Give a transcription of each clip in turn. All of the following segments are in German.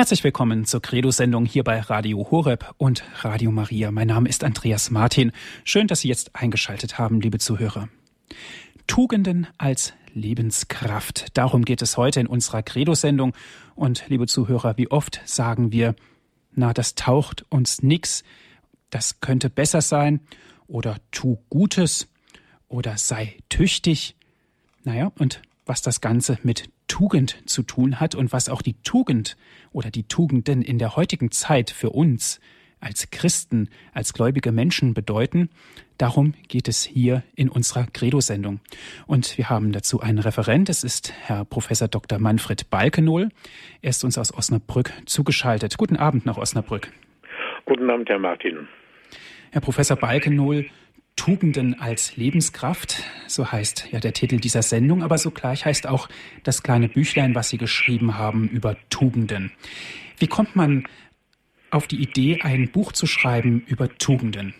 Herzlich willkommen zur Credo-Sendung hier bei Radio Horeb und Radio Maria. Mein Name ist Andreas Martin. Schön, dass Sie jetzt eingeschaltet haben, liebe Zuhörer. Tugenden als Lebenskraft. Darum geht es heute in unserer Credo-Sendung. Und liebe Zuhörer, wie oft sagen wir, na, das taucht uns nix, das könnte besser sein oder tu Gutes oder sei tüchtig. Naja, und was das Ganze mit Tugend zu tun hat und was auch die Tugend oder die Tugenden in der heutigen Zeit für uns als Christen, als gläubige Menschen bedeuten, darum geht es hier in unserer Credo-Sendung. Und wir haben dazu einen Referent, es ist Herr Professor Dr. Manfred Balkenohl. Er ist uns aus Osnabrück zugeschaltet. Guten Abend nach Osnabrück. Guten Abend, Herr Martin. Herr Professor Balkenohl, Tugenden als Lebenskraft, so heißt ja der Titel dieser Sendung, aber sogleich heißt auch das kleine Büchlein, was Sie geschrieben haben über Tugenden. Wie kommt man auf die Idee, ein Buch zu schreiben über Tugenden?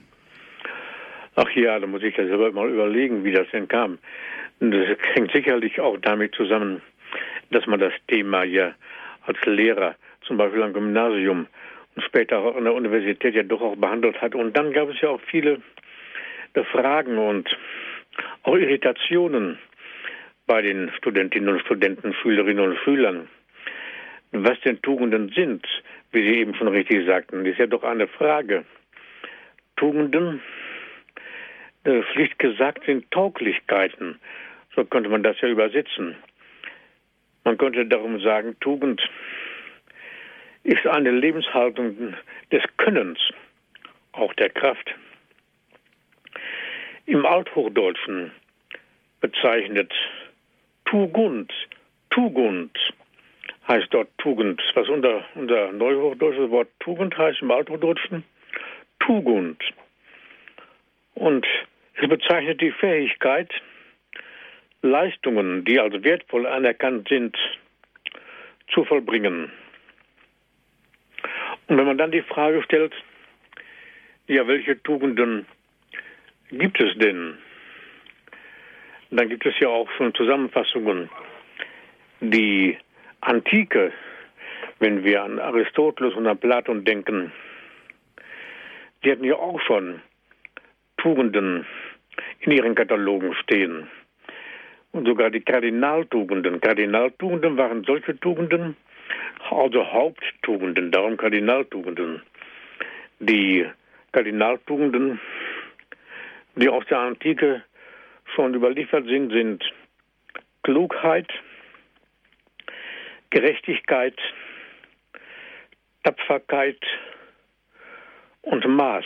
Ach ja, da muss ich ja selber mal überlegen, wie das denn kam. Das hängt sicherlich auch damit zusammen, dass man das Thema ja als Lehrer, zum Beispiel am Gymnasium und später auch an der Universität ja doch auch behandelt hat. Und dann gab es ja auch viele Fragen und auch Irritationen bei den Studentinnen und Studenten, Schülerinnen und Schülern. Was denn Tugenden sind, wie Sie eben schon richtig sagten, ist ja doch eine Frage. Tugenden, äh, schlicht gesagt, sind Tauglichkeiten. So könnte man das ja übersetzen. Man könnte darum sagen, Tugend ist eine Lebenshaltung des Könnens, auch der Kraft. Im Althochdeutschen bezeichnet Tugund, Tugend heißt dort Tugend. Was unser, unser neuhochdeutsches Wort Tugend heißt im Althochdeutschen Tugend. Und es bezeichnet die Fähigkeit, Leistungen, die als wertvoll anerkannt sind, zu vollbringen. Und wenn man dann die Frage stellt, ja, welche Tugenden gibt es denn? Dann gibt es ja auch schon Zusammenfassungen. Die Antike, wenn wir an Aristoteles und an Platon denken, die hatten ja auch schon Tugenden in ihren Katalogen stehen. Und sogar die Kardinaltugenden. Kardinaltugenden waren solche Tugenden, also Haupttugenden, darum Kardinaltugenden. Die Kardinaltugenden die aus der Antike schon überliefert sind, sind Klugheit, Gerechtigkeit, Tapferkeit und Maß.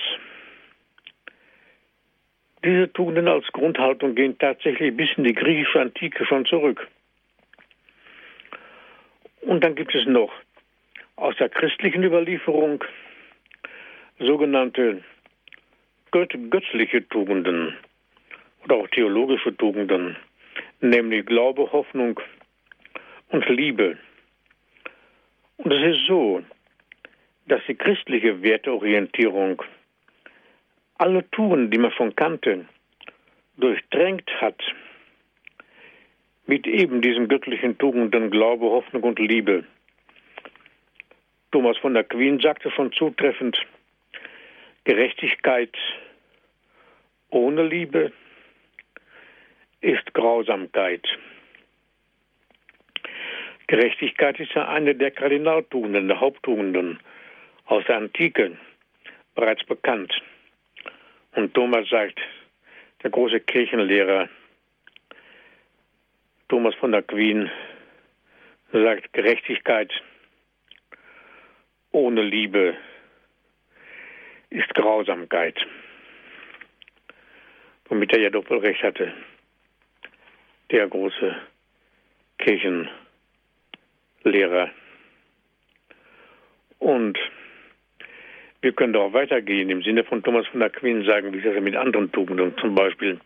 Diese Tugenden als Grundhaltung gehen tatsächlich bis in die griechische Antike schon zurück. Und dann gibt es noch aus der christlichen Überlieferung sogenannte göttliche Tugenden oder auch theologische Tugenden, nämlich Glaube, Hoffnung und Liebe. Und es ist so, dass die christliche Werteorientierung alle Tugenden, die man schon kannte, durchdrängt hat mit eben diesen göttlichen Tugenden Glaube, Hoffnung und Liebe. Thomas von der Queen sagte schon zutreffend, Gerechtigkeit ohne Liebe ist Grausamkeit. Gerechtigkeit ist ja eine der Kardinaltugenden, der Haupttugenden aus der Antike, bereits bekannt. Und Thomas sagt, der große Kirchenlehrer Thomas von der Queen sagt, Gerechtigkeit ohne Liebe ist Grausamkeit. Womit er ja Doppelrecht hatte. Der große Kirchenlehrer. Und wir können doch weitergehen im Sinne von Thomas von Aquin sagen, wie ist das mit anderen Tugenden zum Beispiel?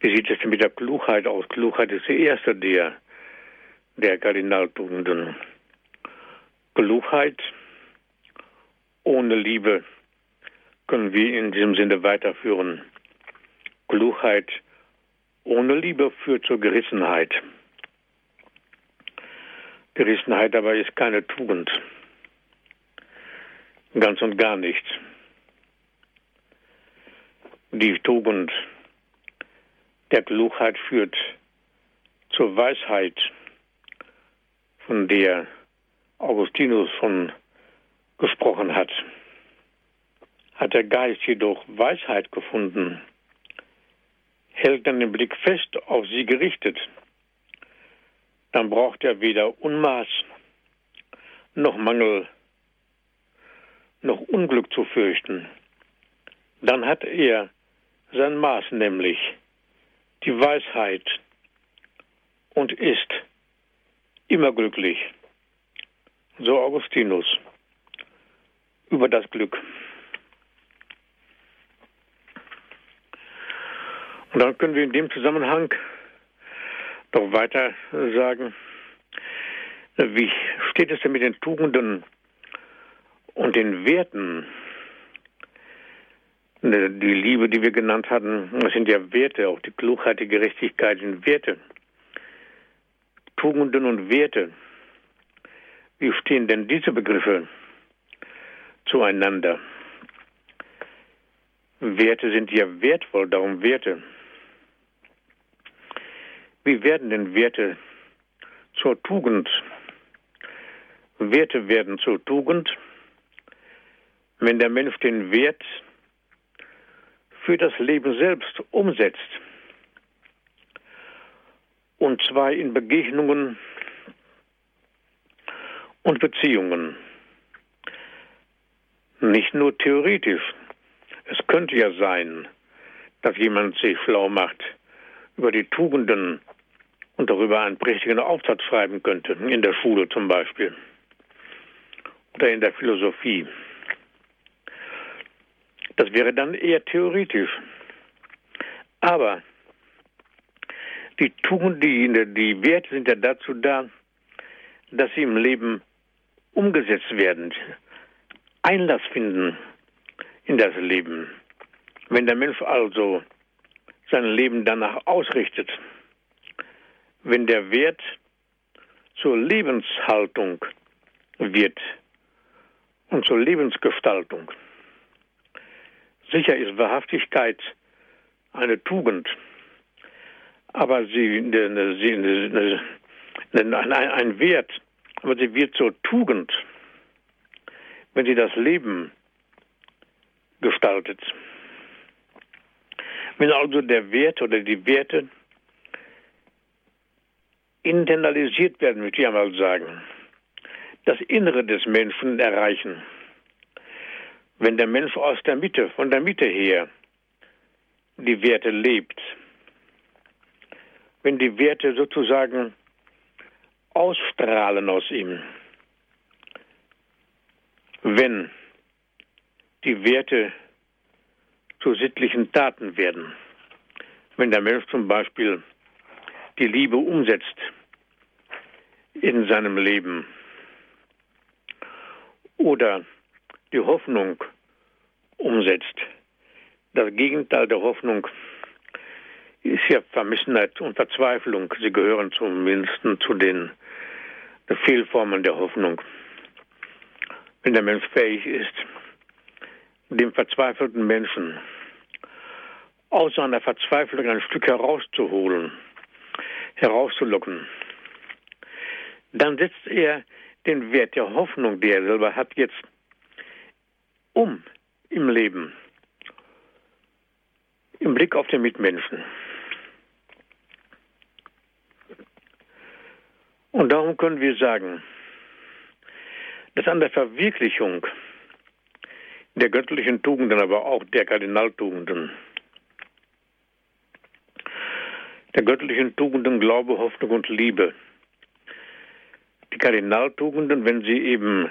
Wie sieht es denn mit der Klugheit aus? Klugheit ist die erste der, der Kardinaltugenden. Klugheit ohne Liebe können wir in diesem Sinne weiterführen. Klugheit ohne Liebe führt zur Gerissenheit. Gerissenheit aber ist keine Tugend. Ganz und gar nicht. Die Tugend der Klugheit führt zur Weisheit, von der Augustinus von gesprochen hat. Hat der Geist jedoch Weisheit gefunden, hält dann den Blick fest auf sie gerichtet, dann braucht er weder Unmaß noch Mangel noch Unglück zu fürchten. Dann hat er sein Maß, nämlich die Weisheit und ist immer glücklich. So Augustinus über das Glück. Und dann können wir in dem Zusammenhang doch weiter sagen, wie steht es denn mit den Tugenden und den Werten? Die Liebe, die wir genannt hatten, das sind ja Werte, auch die Klugheit, die Gerechtigkeit sind Werte. Tugenden und Werte. Wie stehen denn diese Begriffe zueinander? Werte sind ja wertvoll, darum Werte. Wie werden denn Werte zur Tugend? Werte werden zur Tugend, wenn der Mensch den Wert für das Leben selbst umsetzt. Und zwar in Begegnungen und Beziehungen. Nicht nur theoretisch. Es könnte ja sein, dass jemand sich schlau macht über die Tugenden und darüber einen prächtigen Aufsatz schreiben könnte, in der Schule zum Beispiel oder in der Philosophie. Das wäre dann eher theoretisch. Aber die Tugend, die, die Werte sind ja dazu da, dass sie im Leben umgesetzt werden, Einlass finden in das Leben. Wenn der Mensch also sein Leben danach ausrichtet, wenn der Wert zur Lebenshaltung wird und zur Lebensgestaltung. Sicher ist Wahrhaftigkeit eine Tugend, aber sie, ne, sie ne, ne, ein, ein Wert, aber sie wird zur Tugend, wenn sie das Leben gestaltet. Wenn also der Wert oder die Werte internalisiert werden, möchte ich einmal sagen. Das Innere des Menschen erreichen. Wenn der Mensch aus der Mitte, von der Mitte her, die Werte lebt, wenn die Werte sozusagen ausstrahlen aus ihm, wenn die Werte zu sittlichen Taten werden, wenn der Mensch zum Beispiel die Liebe umsetzt in seinem Leben oder die Hoffnung umsetzt. Das Gegenteil der Hoffnung ist ja Vermissenheit und Verzweiflung. Sie gehören zumindest zu den Fehlformen der Hoffnung. Wenn der Mensch fähig ist, dem verzweifelten Menschen aus seiner Verzweiflung ein Stück herauszuholen, herauszulocken. Dann setzt er den Wert der Hoffnung, die er selber hat, jetzt um im Leben, im Blick auf den Mitmenschen. Und darum können wir sagen, dass an der Verwirklichung der göttlichen Tugenden, aber auch der Kardinaltugenden, der göttlichen Tugenden Glaube, Hoffnung und Liebe. Die Kardinaltugenden, wenn sie eben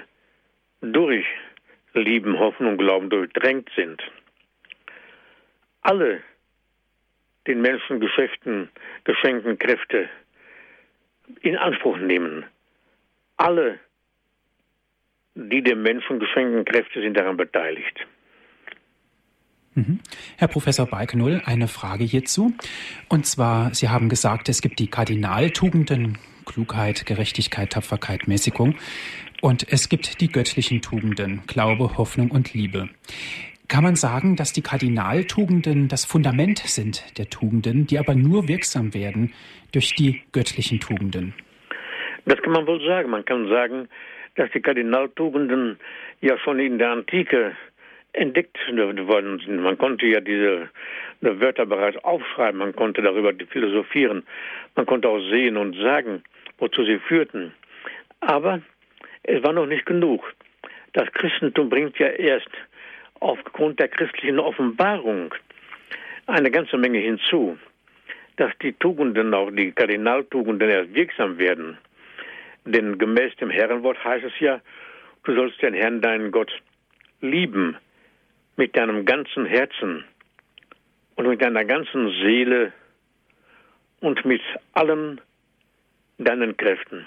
durch Lieben, Hoffnung, Glauben durchdrängt sind, alle den Menschen Geschäften, geschenkten Kräfte in Anspruch nehmen. Alle, die dem Menschen geschenkten Kräfte sind daran beteiligt. Mhm. Herr Professor Balknull, eine Frage hierzu. Und zwar, Sie haben gesagt, es gibt die Kardinaltugenden Klugheit, Gerechtigkeit, Tapferkeit, Mäßigung. Und es gibt die göttlichen Tugenden, Glaube, Hoffnung und Liebe. Kann man sagen, dass die Kardinaltugenden das Fundament sind der Tugenden, die aber nur wirksam werden durch die göttlichen Tugenden? Das kann man wohl sagen. Man kann sagen, dass die Kardinaltugenden ja schon in der Antike entdeckt worden sind. Man konnte ja diese Wörter bereits aufschreiben, man konnte darüber philosophieren, man konnte auch sehen und sagen, wozu sie führten. Aber es war noch nicht genug. Das Christentum bringt ja erst aufgrund der christlichen Offenbarung eine ganze Menge hinzu, dass die Tugenden, auch die Kardinaltugenden erst wirksam werden. Denn gemäß dem Herrenwort heißt es ja, du sollst den Herrn, deinen Gott, lieben mit deinem ganzen Herzen und mit deiner ganzen Seele und mit allen deinen Kräften.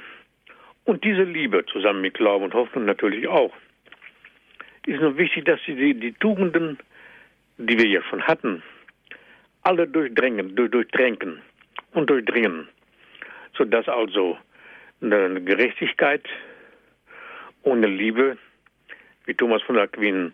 Und diese Liebe zusammen mit Glauben und Hoffnung natürlich auch, ist nur wichtig, dass sie die, die Tugenden, die wir ja schon hatten, alle durchdrängen, durchtränken und durchdringen, sodass also eine Gerechtigkeit ohne Liebe, wie Thomas von Aquin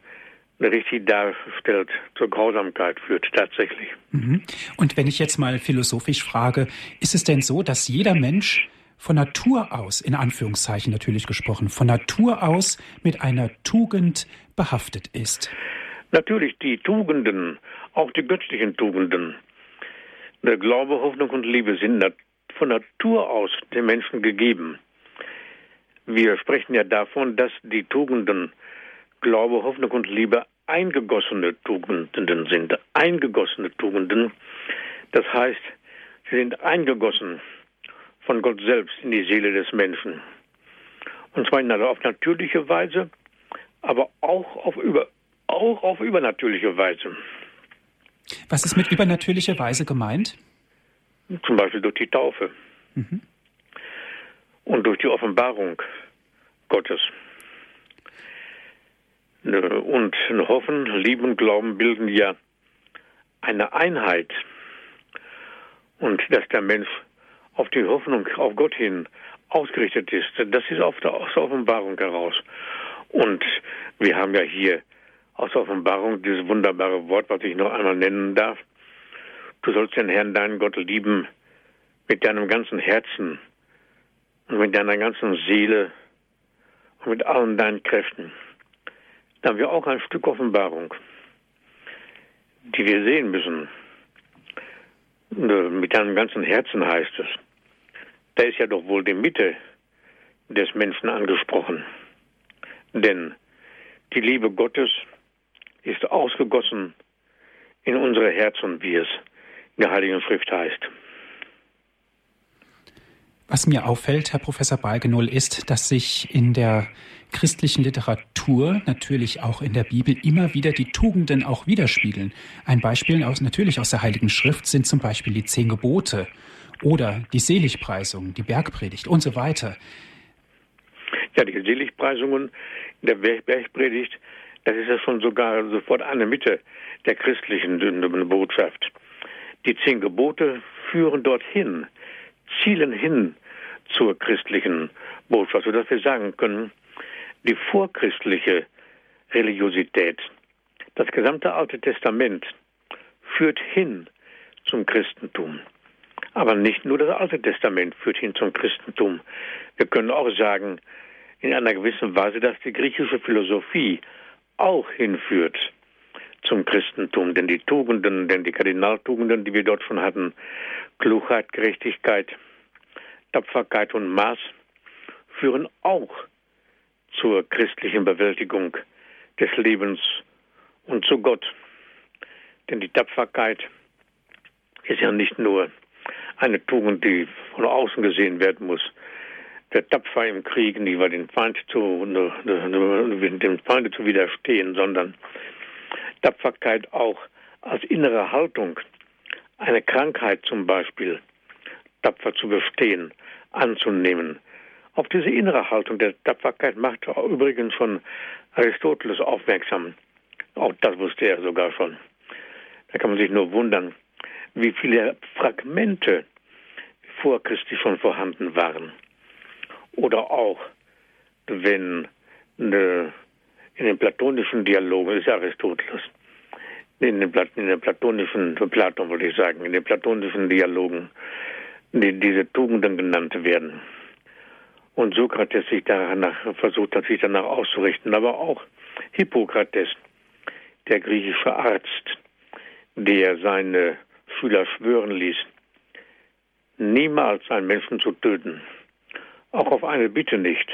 richtig darstellt, zur Grausamkeit führt tatsächlich. Mhm. Und wenn ich jetzt mal philosophisch frage, ist es denn so, dass jeder Mensch von Natur aus, in Anführungszeichen natürlich gesprochen, von Natur aus mit einer Tugend behaftet ist? Natürlich, die Tugenden, auch die göttlichen Tugenden, der Glaube, Hoffnung und Liebe sind von Natur aus den Menschen gegeben. Wir sprechen ja davon, dass die Tugenden Glaube, Hoffnung und Liebe eingegossene Tugenden sind. Eingegossene Tugenden. Das heißt, sie sind eingegossen von Gott selbst in die Seele des Menschen. Und zwar auf natürliche Weise, aber auch auf, über, auch auf übernatürliche Weise. Was ist mit übernatürlicher Weise gemeint? Zum Beispiel durch die Taufe mhm. und durch die Offenbarung Gottes. Und Hoffen, Lieben Glauben bilden ja eine Einheit. Und dass der Mensch auf die Hoffnung auf Gott hin ausgerichtet ist, das ist aus der Offenbarung heraus. Und wir haben ja hier aus der Offenbarung dieses wunderbare Wort, was ich noch einmal nennen darf. Du sollst den Herrn, deinen Gott, lieben mit deinem ganzen Herzen und mit deiner ganzen Seele und mit allen deinen Kräften. Da haben wir auch ein Stück Offenbarung, die wir sehen müssen. Mit deinem ganzen Herzen heißt es. Da ist ja doch wohl die Mitte des Menschen angesprochen. Denn die Liebe Gottes ist ausgegossen in unsere Herzen, wie es in der Heiligen Schrift heißt. Was mir auffällt, Herr Professor Balgenull, ist, dass sich in der christlichen Literatur, natürlich auch in der Bibel, immer wieder die Tugenden auch widerspiegeln. Ein Beispiel aus, natürlich aus der Heiligen Schrift sind zum Beispiel die zehn Gebote oder die Seligpreisung, die Bergpredigt und so weiter. Ja, die Seligpreisungen in der Bergpredigt, das ist ja schon sogar sofort eine Mitte der christlichen Botschaft. Die zehn Gebote führen dorthin, zielen hin zur christlichen Botschaft, sodass wir sagen können, die vorchristliche Religiosität, das gesamte Alte Testament führt hin zum Christentum. Aber nicht nur das Alte Testament führt hin zum Christentum. Wir können auch sagen, in einer gewissen Weise, dass die griechische Philosophie auch hinführt zum Christentum. Denn die Tugenden, denn die Kardinaltugenden, die wir dort schon hatten, Klugheit, Gerechtigkeit, Tapferkeit und Maß, führen auch zur christlichen Bewältigung des Lebens und zu Gott. Denn die Tapferkeit ist ja nicht nur eine Tugend, die von außen gesehen werden muss. Der Tapfer im Krieg, nicht war den Feind zu, dem Feinde zu widerstehen, sondern Tapferkeit auch als innere Haltung, eine Krankheit zum Beispiel, tapfer zu bestehen, anzunehmen, auf diese innere Haltung der Tapferkeit macht übrigens schon Aristoteles aufmerksam. Auch das wusste er sogar schon. Da kann man sich nur wundern, wie viele Fragmente vor Christi schon vorhanden waren. Oder auch, wenn eine, in den platonischen Dialogen des Aristoteles, in den, in den platonischen, Platon wollte ich sagen, in den platonischen Dialogen, die, diese Tugenden genannt werden. Und Sokrates sich danach versucht hat, sich danach auszurichten, aber auch Hippokrates, der griechische Arzt, der seine Schüler schwören ließ, niemals einen Menschen zu töten, auch auf eine Bitte nicht,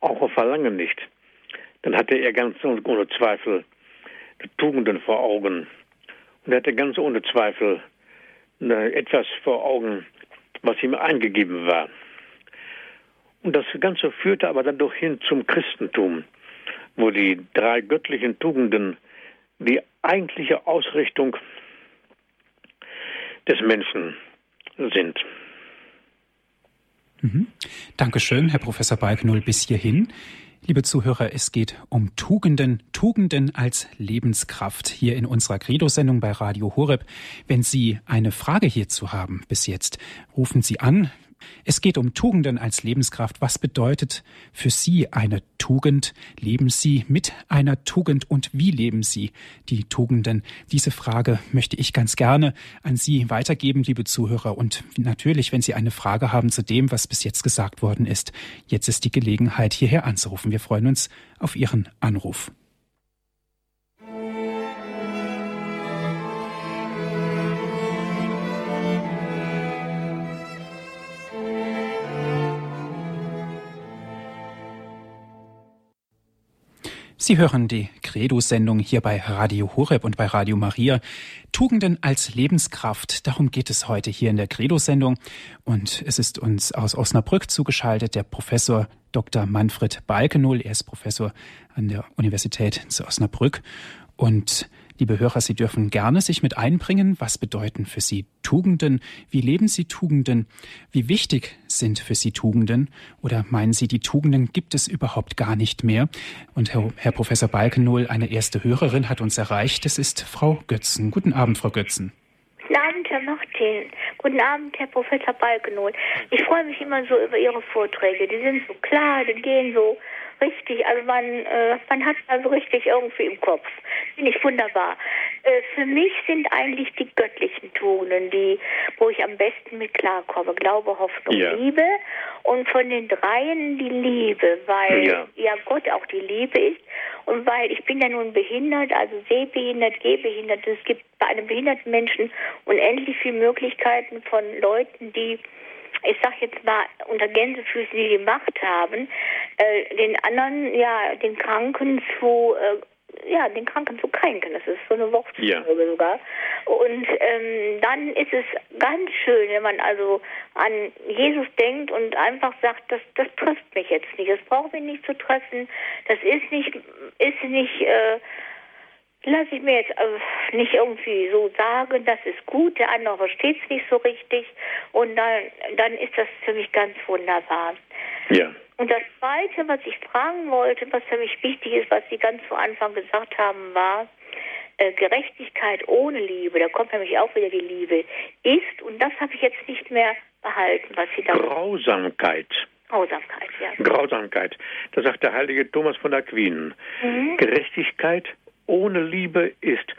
auch auf Verlangen nicht, dann hatte er ganz ohne Zweifel Tugenden vor Augen. Und er hatte ganz ohne Zweifel etwas vor Augen, was ihm eingegeben war. Und das Ganze führte aber dann doch hin zum Christentum, wo die drei göttlichen Tugenden die eigentliche Ausrichtung des Menschen sind. Mhm. Dankeschön, Herr Professor Balknull, bis hierhin. Liebe Zuhörer, es geht um Tugenden, Tugenden als Lebenskraft hier in unserer Credo-Sendung bei Radio Horeb. Wenn Sie eine Frage hierzu haben bis jetzt, rufen Sie an. Es geht um Tugenden als Lebenskraft. Was bedeutet für Sie eine Tugend? Leben Sie mit einer Tugend und wie leben Sie die Tugenden? Diese Frage möchte ich ganz gerne an Sie weitergeben, liebe Zuhörer. Und natürlich, wenn Sie eine Frage haben zu dem, was bis jetzt gesagt worden ist, jetzt ist die Gelegenheit, hierher anzurufen. Wir freuen uns auf Ihren Anruf. Sie hören die Credo-Sendung hier bei Radio Horeb und bei Radio Maria. Tugenden als Lebenskraft, darum geht es heute hier in der Credo-Sendung. Und es ist uns aus Osnabrück zugeschaltet der Professor Dr. Manfred Balkenohl. Er ist Professor an der Universität zu Osnabrück. Und Liebe Hörer, Sie dürfen gerne sich mit einbringen. Was bedeuten für Sie Tugenden? Wie leben Sie Tugenden? Wie wichtig sind für Sie Tugenden? Oder meinen Sie, die Tugenden gibt es überhaupt gar nicht mehr? Und Herr, Herr Professor Balkenohl, eine erste Hörerin hat uns erreicht. Das ist Frau Götzen. Guten Abend, Frau Götzen. Guten Abend, Herr Martin. Guten Abend, Herr Professor Balkenohl. Ich freue mich immer so über Ihre Vorträge. Die sind so klar, die gehen so richtig, also man, äh, man hat also richtig irgendwie im Kopf. Finde ich wunderbar. Äh, für mich sind eigentlich die göttlichen Tugenden, die, wo ich am besten mit klarkomme. Glaube, Hoffnung, ja. Liebe. Und von den dreien die Liebe, weil ja. ja Gott auch die Liebe ist. Und weil ich bin ja nun behindert, also sehbehindert, gehbehindert. Es gibt bei einem behinderten Menschen unendlich viele Möglichkeiten von Leuten, die ich sag jetzt mal unter Gänsefüßen, die die Macht haben, äh, den anderen, ja, den Kranken zu äh, ja, den Kranken zu kränken. Das ist so eine Wortfolge ja. sogar. Und ähm, dann ist es ganz schön, wenn man also an Jesus denkt und einfach sagt, das, das trifft mich jetzt nicht. Das braucht mich nicht zu treffen. Das ist nicht, ist nicht, äh, lasse ich mir jetzt äh, nicht irgendwie so sagen, das ist gut, der andere versteht es nicht so richtig und dann, dann ist das für mich ganz wunderbar. Ja. Und das Zweite, was ich fragen wollte, was für mich wichtig ist, was Sie ganz zu Anfang gesagt haben, war, äh, Gerechtigkeit ohne Liebe, da kommt nämlich auch wieder die Liebe, ist, und das habe ich jetzt nicht mehr behalten, was Sie da... Grausamkeit. Grausamkeit, ja. Grausamkeit. Das sagt der heilige Thomas von Aquin. Mhm. Gerechtigkeit ohne Liebe ist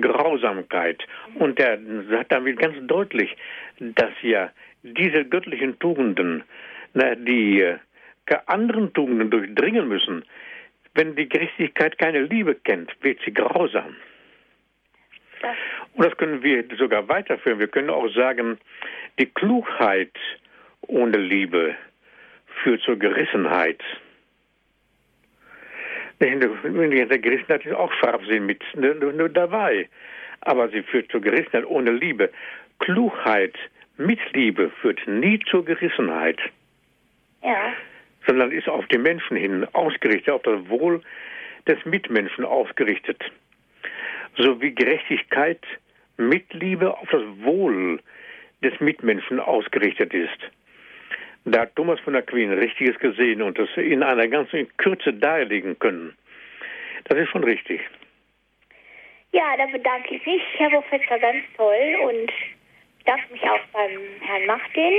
Grausamkeit. Und er sagt damit ganz deutlich, dass ja diese göttlichen Tugenden, die äh, anderen Tugenden durchdringen müssen, wenn die Gerechtigkeit keine Liebe kennt, wird sie grausam. Und das können wir sogar weiterführen. Wir können auch sagen, die Klugheit ohne Liebe führt zur Gerissenheit. Der Gerissenheit ist auch Scharfsinn mit nur dabei. Aber sie führt zur Gerissenheit ohne Liebe. Klugheit mit Liebe führt nie zur Gerissenheit. Ja. Sondern ist auf den Menschen hin ausgerichtet, auf das Wohl des Mitmenschen ausgerichtet. So wie Gerechtigkeit mit Liebe auf das Wohl des Mitmenschen ausgerichtet ist. Da hat Thomas von Aquin Richtiges gesehen und das in einer ganzen Kürze darlegen können. Das ist schon richtig. Ja, da bedanke ich mich, Herr Professor, ganz toll und bedanke mich auch beim Herrn Martin,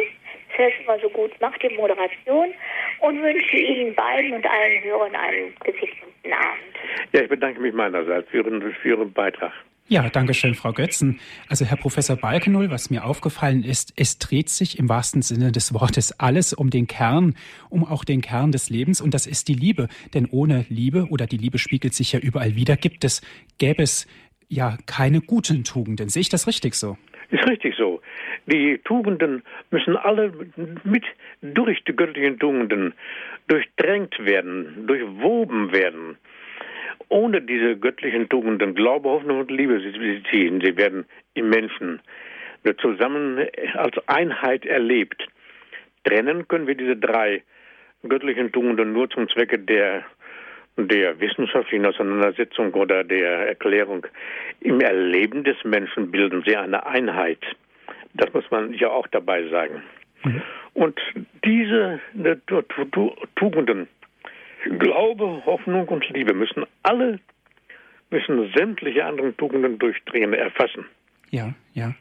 dass er es immer so gut macht, die Moderation, und wünsche Ihnen beiden und allen Hörern einen gesegneten Abend. Ja, ich bedanke mich meinerseits für Ihren, für Ihren Beitrag. Ja, danke schön, Frau Götzen. Also Herr Professor Balkenull, was mir aufgefallen ist, es dreht sich im wahrsten Sinne des Wortes alles um den Kern, um auch den Kern des Lebens und das ist die Liebe. Denn ohne Liebe oder die Liebe spiegelt sich ja überall wieder, gibt es, gäbe es ja keine guten Tugenden. Sehe ich das richtig so? Ist richtig so. Die Tugenden müssen alle mit durch die göttlichen Tugenden durchdrängt werden, durchwoben werden ohne diese göttlichen Tugenden, Glaube, Hoffnung und Liebe, sie ziehen. Sie werden im Menschen zusammen als Einheit erlebt. Trennen können wir diese drei göttlichen Tugenden nur zum Zwecke der, der wissenschaftlichen Auseinandersetzung oder der Erklärung. Im Erleben des Menschen bilden sie eine Einheit. Das muss man ja auch dabei sagen. Mhm. Und diese Tugenden Glaube, Hoffnung und Liebe müssen alle, müssen sämtliche anderen Tugenden durchdrehen, erfassen. Ja, ja.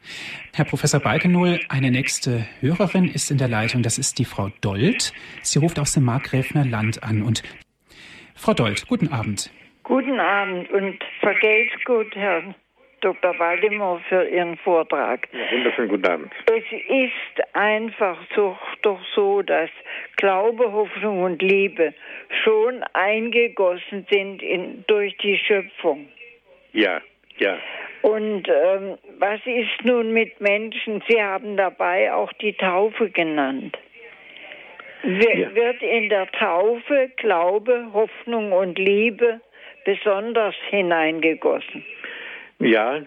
Herr Professor Balkenohl, eine nächste Hörerin ist in der Leitung. Das ist die Frau Dold. Sie ruft aus dem Markgräfner Land an. Und Frau Dold, guten Abend. Guten Abend und vergelt's gut, Herr Dr. Waldemar für Ihren Vortrag. Ja, wunderschönen guten Abend. Es ist einfach so, doch so, dass Glaube, Hoffnung und Liebe schon eingegossen sind in, durch die Schöpfung. Ja, ja. Und ähm, was ist nun mit Menschen? Sie haben dabei auch die Taufe genannt. Wir, ja. Wird in der Taufe Glaube, Hoffnung und Liebe besonders hineingegossen? Ja,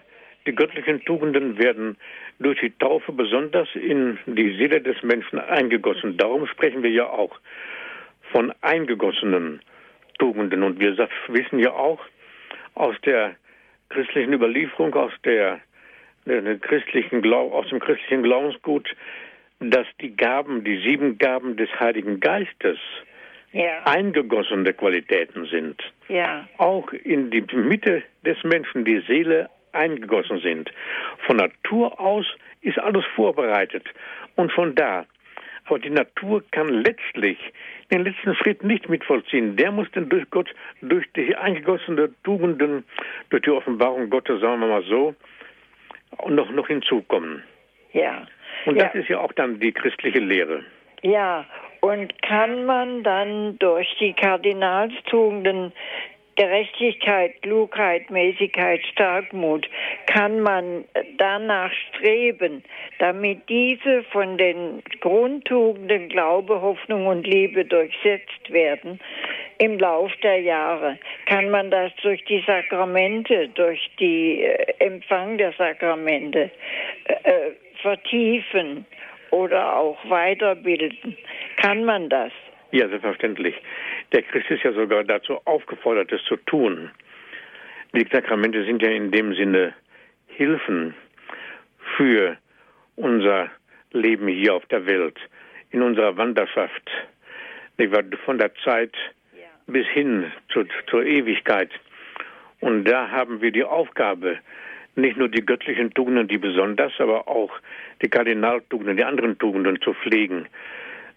die göttlichen Tugenden werden durch die Taufe besonders in die Seele des Menschen eingegossen. Darum sprechen wir ja auch von eingegossenen Tugenden. Und wir wissen ja auch aus der christlichen Überlieferung, aus der, der christlichen Glaub, aus dem christlichen Glaubensgut, dass die Gaben, die sieben Gaben des Heiligen Geistes, ja. eingegossene Qualitäten sind. Ja. Auch in die Mitte des Menschen, die Seele eingegossen sind. Von Natur aus ist alles vorbereitet und von da. Aber die Natur kann letztlich den letzten Schritt nicht mitvollziehen. Der muss dann durch Gott, durch die eingegossene Tugenden, durch die Offenbarung Gottes, sagen wir mal so, noch, noch hinzukommen. Ja. Und das ist ja auch dann die christliche Lehre. Ja, und kann man dann durch die Kardinalstugenden Gerechtigkeit, Klugheit, Mäßigkeit, Starkmut kann man danach streben, damit diese von den Grundtugenden Glaube, Hoffnung und Liebe durchsetzt werden im Lauf der Jahre. Kann man das durch die Sakramente, durch die äh, Empfang der Sakramente äh, äh vertiefen oder auch weiterbilden? Kann man das? Ja, selbstverständlich. Der Christ ist ja sogar dazu aufgefordert, es zu tun. Die Sakramente sind ja in dem Sinne Hilfen für unser Leben hier auf der Welt, in unserer Wanderschaft, von der Zeit bis hin zu, zur Ewigkeit. Und da haben wir die Aufgabe, nicht nur die göttlichen Tugenden, die besonders, aber auch die Kardinaltugenden, die anderen Tugenden zu pflegen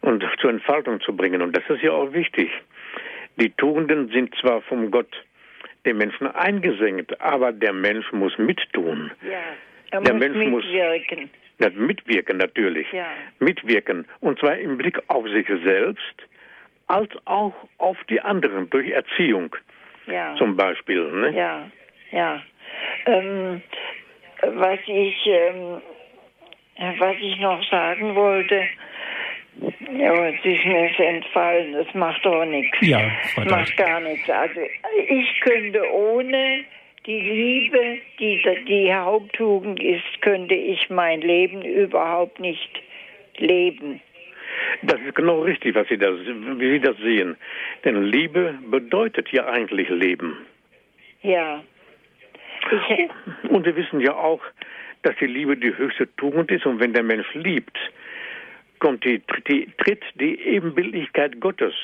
und zur Entfaltung zu bringen. Und das ist ja auch wichtig. Die Tugenden sind zwar vom Gott dem Menschen eingesenkt, aber der Mensch muss mittun. Ja, er der muss Mensch mitwirken. Muss, mitwirken natürlich. Ja. Mitwirken. Und zwar im Blick auf sich selbst als auch auf die anderen durch Erziehung. Ja. Zum Beispiel. Ne? Ja, ja. Ähm, was ich ähm, was ich noch sagen wollte, ja, es ist mir jetzt entfallen. Das macht doch nichts. Ja, macht gar nichts. Also ich könnte ohne die Liebe, die die Haupttugend ist, könnte ich mein Leben überhaupt nicht leben. Das ist genau richtig, was Sie da, wie Sie das sehen. Denn Liebe bedeutet ja eigentlich Leben. Ja. Und wir wissen ja auch, dass die Liebe die höchste Tugend ist. Und wenn der Mensch liebt, kommt die, die, tritt die Ebenbildlichkeit Gottes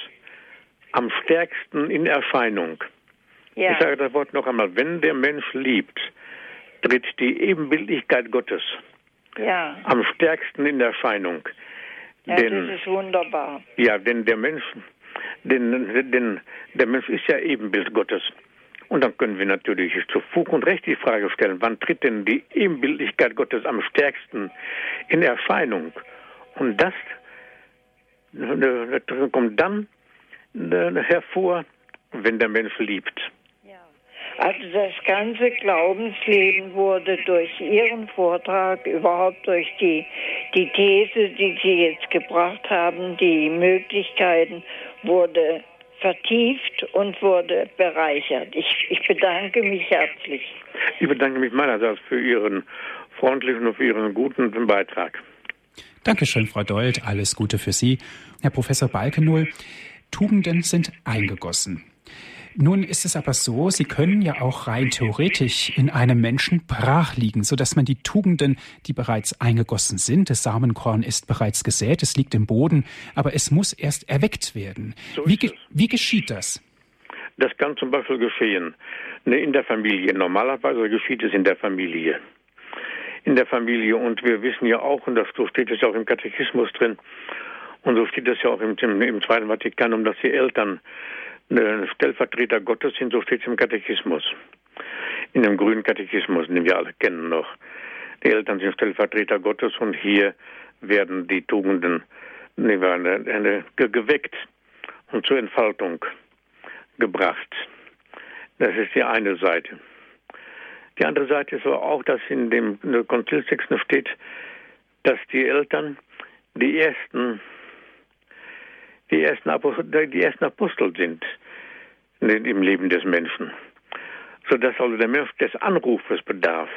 am stärksten in Erscheinung. Ja. Ich sage das Wort noch einmal, wenn der Mensch liebt, tritt die Ebenbildlichkeit Gottes Ja. am stärksten in Erscheinung. ja denn, das ist wunderbar. ja, denn der Mensch, denn, denn der Mensch ist ja Ebenbild Gottes. Und dann können wir natürlich zu Fug und Recht die Frage stellen, wann tritt denn die Ebenbildlichkeit Gottes am stärksten in Erscheinung? Und das äh, kommt dann hervor, wenn der Mensch liebt. Also das ganze Glaubensleben wurde durch Ihren Vortrag, überhaupt durch die, die These, die Sie jetzt gebracht haben, die Möglichkeiten, wurde vertieft und wurde bereichert. Ich, ich bedanke mich herzlich. Ich bedanke mich meinerseits für Ihren freundlichen und für Ihren guten Beitrag. Dankeschön, Frau Dold. Alles Gute für Sie. Herr Professor Balkenohl, Tugenden sind eingegossen. Nun ist es aber so, sie können ja auch rein theoretisch in einem Menschen brach liegen, sodass man die Tugenden, die bereits eingegossen sind, das Samenkorn ist bereits gesät, es liegt im Boden, aber es muss erst erweckt werden. So wie, ge wie geschieht das? Das kann zum Beispiel geschehen ne, in der Familie. Normalerweise geschieht es in der Familie. In der Familie. Und wir wissen ja auch, und das, so steht es ja auch im Katechismus drin, und so steht es ja auch im, im, im Zweiten Vatikanum, dass die Eltern Stellvertreter Gottes sind, so steht es im Katechismus. In dem grünen Katechismus, den wir alle kennen noch. Die Eltern sind Stellvertreter Gottes und hier werden die Tugenden ne, werden, äh, ge- geweckt und zur Entfaltung gebracht. Das ist die eine Seite. Die andere Seite ist aber auch, dass in dem Konzilstext noch steht, dass die Eltern die ersten, die ersten Apostel, die ersten Apostel sind im Leben des Menschen. Sodass also der Mensch des Anrufes bedarf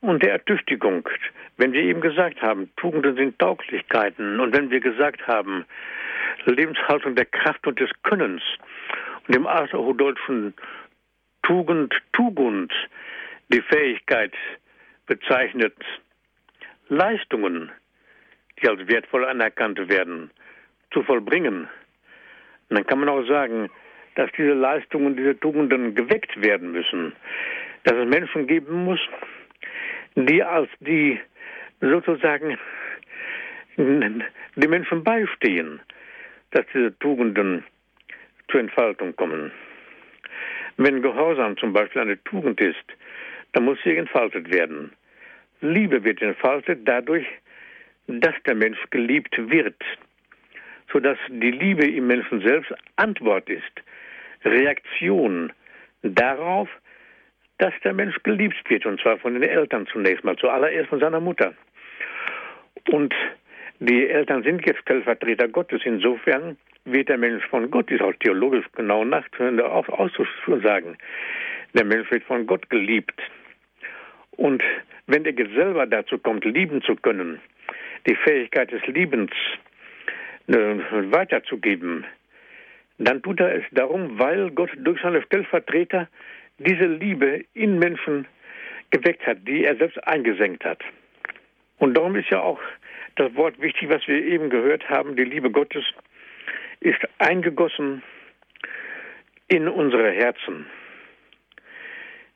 und der Ertüchtigung. Wenn wir eben gesagt haben, Tugenden sind Tauglichkeiten und wenn wir gesagt haben, Lebenshaltung der Kraft und des Könnens und im Althochdeutschen Tugend, Tugend die Fähigkeit bezeichnet, Leistungen, die als wertvoll anerkannt werden, zu vollbringen. Und dann kann man auch sagen, dass diese Leistungen, diese Tugenden geweckt werden müssen, dass es Menschen geben muss, die als die sozusagen die Menschen beistehen, dass diese Tugenden zur Entfaltung kommen. Wenn Gehorsam zum Beispiel eine Tugend ist, dann muss sie entfaltet werden. Liebe wird entfaltet dadurch, dass der Mensch geliebt wird, sodass die Liebe im Menschen selbst Antwort ist, Reaktion darauf, dass der Mensch geliebt wird, und zwar von den Eltern zunächst mal, zuallererst von seiner Mutter. Und die Eltern sind jetzt Stellvertreter Gottes. Insofern wird der Mensch von Gott, ist auch theologisch genau nachzuhören, auszusagen. Der Mensch wird von Gott geliebt. Und wenn er jetzt selber dazu kommt, lieben zu können, die Fähigkeit des Liebens weiterzugeben, dann tut er es darum, weil Gott durch seine Stellvertreter diese Liebe in Menschen geweckt hat, die er selbst eingesenkt hat. Und darum ist ja auch das Wort wichtig, was wir eben gehört haben, die Liebe Gottes ist eingegossen in unsere Herzen.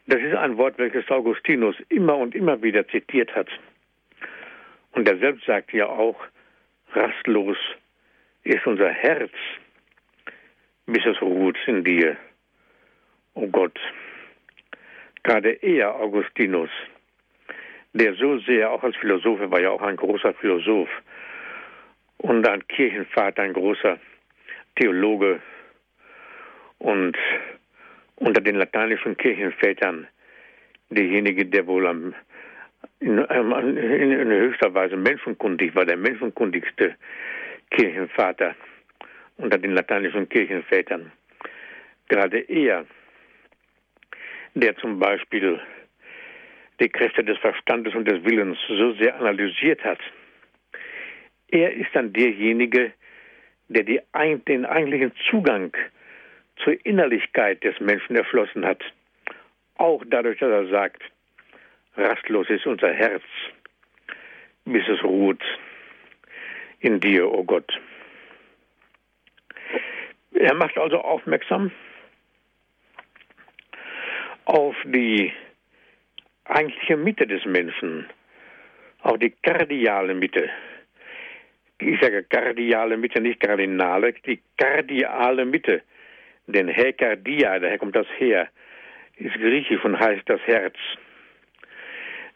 Das ist ein Wort, welches Augustinus immer und immer wieder zitiert hat. Und er selbst sagt ja auch, rastlos ist unser Herz, bis es ruht in dir. Oh Gott, gerade er, Augustinus, der so sehr, auch als Philosoph, er war ja auch ein großer Philosoph und ein Kirchenvater, ein großer Theologe und unter den lateinischen Kirchenvätern derjenige, der wohl am, in, in, in höchster Weise menschenkundig war, der menschenkundigste Kirchenvater unter den lateinischen Kirchenvätern. Gerade er, der zum Beispiel die Kräfte des Verstandes und des Willens so sehr analysiert hat, er ist dann derjenige, der die, den eigentlichen Zugang zur Innerlichkeit des Menschen erschlossen hat. Auch dadurch, dass er sagt, rastlos ist unser Herz, bis es ruht in dir, o oh Gott. Er macht also aufmerksam auf die eigentliche Mitte des Menschen, auch die kardiale Mitte. Ich sage kardiale Mitte, nicht kardinale, die kardiale Mitte. Denn Hekardia, daher kommt das her, ist griechisch und heißt das Herz.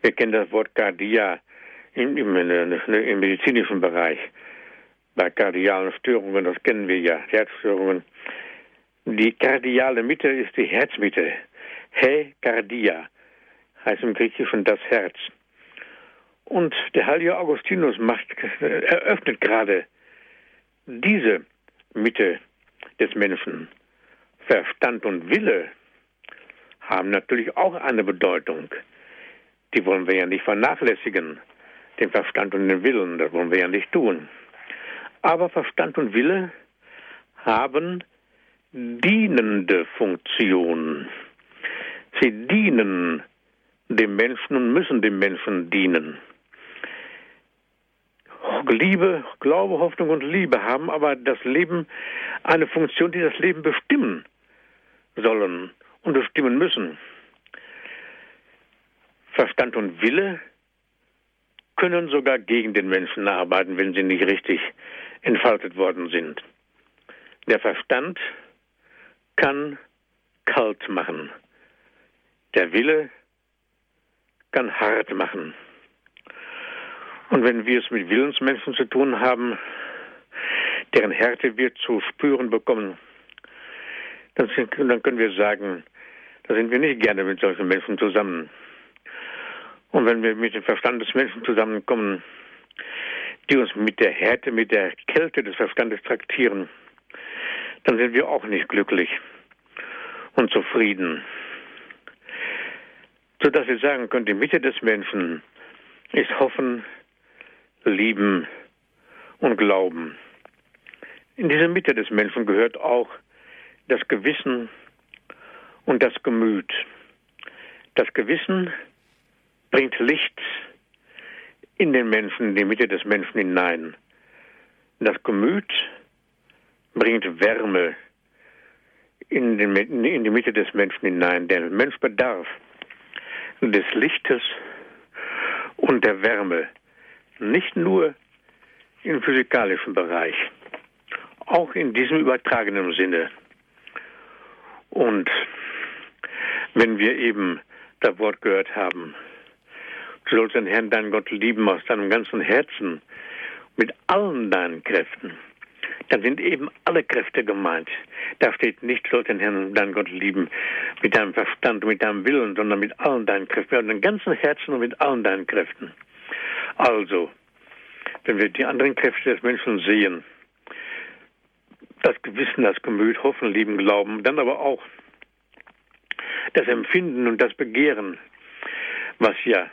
Wir kennen das Wort Kardia im, im, im medizinischen Bereich. Bei kardialen Störungen, das kennen wir ja, Herzstörungen. Die kardiale Mitte ist die Herzmitte. He Kardia heißt im Griechischen das Herz. Und der heilige Augustinus macht, eröffnet gerade diese Mitte des Menschen. Verstand und Wille haben natürlich auch eine Bedeutung. Die wollen wir ja nicht vernachlässigen, den Verstand und den Willen, das wollen wir ja nicht tun. Aber Verstand und Wille haben dienende Funktion. Sie dienen dem Menschen und müssen dem Menschen dienen. Liebe, Glaube, Hoffnung und Liebe haben aber das Leben eine Funktion, die das Leben bestimmen sollen und bestimmen müssen. Verstand und Wille können sogar gegen den Menschen arbeiten, wenn sie nicht richtig entfaltet worden sind. Der Verstand kann kalt machen. Der Wille kann hart machen. Und wenn wir es mit Willensmenschen zu tun haben, deren Härte wir zu spüren bekommen, dann, sind, dann können wir sagen, da sind wir nicht gerne mit solchen Menschen zusammen. Und wenn wir mit dem Verstand des Menschen zusammenkommen, die uns mit der Härte, mit der Kälte des Verstandes traktieren, dann sind wir auch nicht glücklich und zufrieden. Sodass wir sagen können, die Mitte des Menschen ist Hoffen, Lieben und Glauben. In diese Mitte des Menschen gehört auch das Gewissen und das Gemüt. Das Gewissen bringt Licht in den Menschen, in die Mitte des Menschen hinein. Das Gemüt bringt Wärme in, den, in die Mitte des Menschen hinein. Der Mensch bedarf des Lichtes und der Wärme, nicht nur im physikalischen Bereich, auch in diesem übertragenen Sinne. Und wenn wir eben das Wort gehört haben, du sollst den Herrn, deinen Gott lieben aus deinem ganzen Herzen, mit allen deinen Kräften, dann sind eben alle Kräfte gemeint. Da steht nicht, du sollst den Herrn, deinen Gott lieben, mit deinem Verstand, mit deinem Willen, sondern mit allen deinen Kräften, mit deinem ganzen Herzen und mit allen deinen Kräften. Also, wenn wir die anderen Kräfte des Menschen sehen, das Gewissen, das Gemüt, Hoffen, Lieben, Glauben, dann aber auch das Empfinden und das Begehren, was ja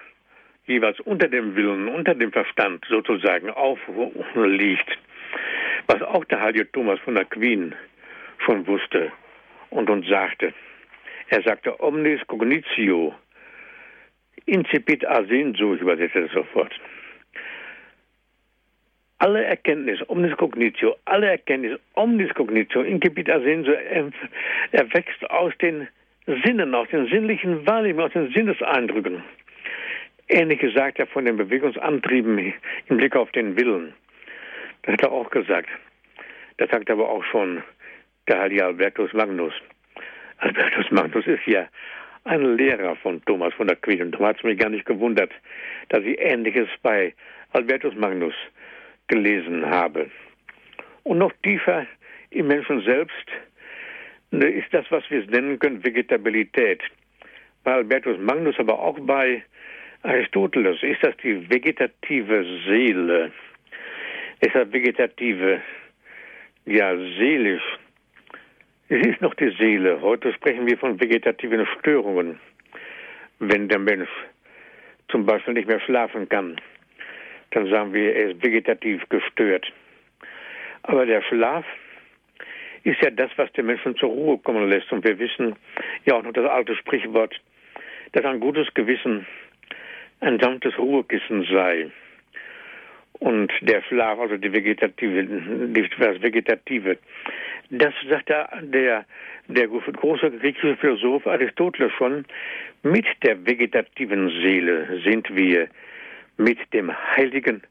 jeweils unter dem Willen, unter dem Verstand sozusagen aufliegt, was auch der heilige Thomas von Aquin schon wusste und uns sagte. Er sagte, omnis cognitio, incipit a sensu, ich übersetze das sofort alle Erkenntnis, omnis cognitio, alle Erkenntnis, omnis cognitio, incipit ascenso, er wächst aus den Sinnen, aus den sinnlichen Wahrnehmungen, aus den Sinneseindrücken. Ähnlich gesagt er von den Bewegungsantrieben im Blick auf den Willen. Das hat er auch gesagt. Das sagt aber auch schon der heilige Albertus Magnus. Albertus Magnus ist ja ein Lehrer von Thomas von der Queen. Und da hat es mich gar nicht gewundert, dass ich Ähnliches bei Albertus Magnus gelesen habe. Und noch tiefer im Menschen selbst ne, ist das, was wir es nennen können, Vegetabilität. Bei Albertus Magnus, aber auch bei Aristoteles ist das die vegetative Seele. Ist das vegetative, ja, seelisch. Es ist noch die Seele. Heute sprechen wir von vegetativen Störungen. Wenn der Mensch zum Beispiel nicht mehr schlafen kann, dann sagen wir, er ist vegetativ gestört. Aber der Schlaf ist ja das, was den Menschen zur Ruhe kommen lässt. Und wir wissen ja auch noch das alte Sprichwort, dass ein gutes Gewissen ein sanftes Ruhekissen sei. Und der Schlaf, also die vegetative, das Vegetative, das sagt der, der, große griechische Philosoph Aristoteles schon, mit der vegetativen Seele sind wir mit dem Heiligen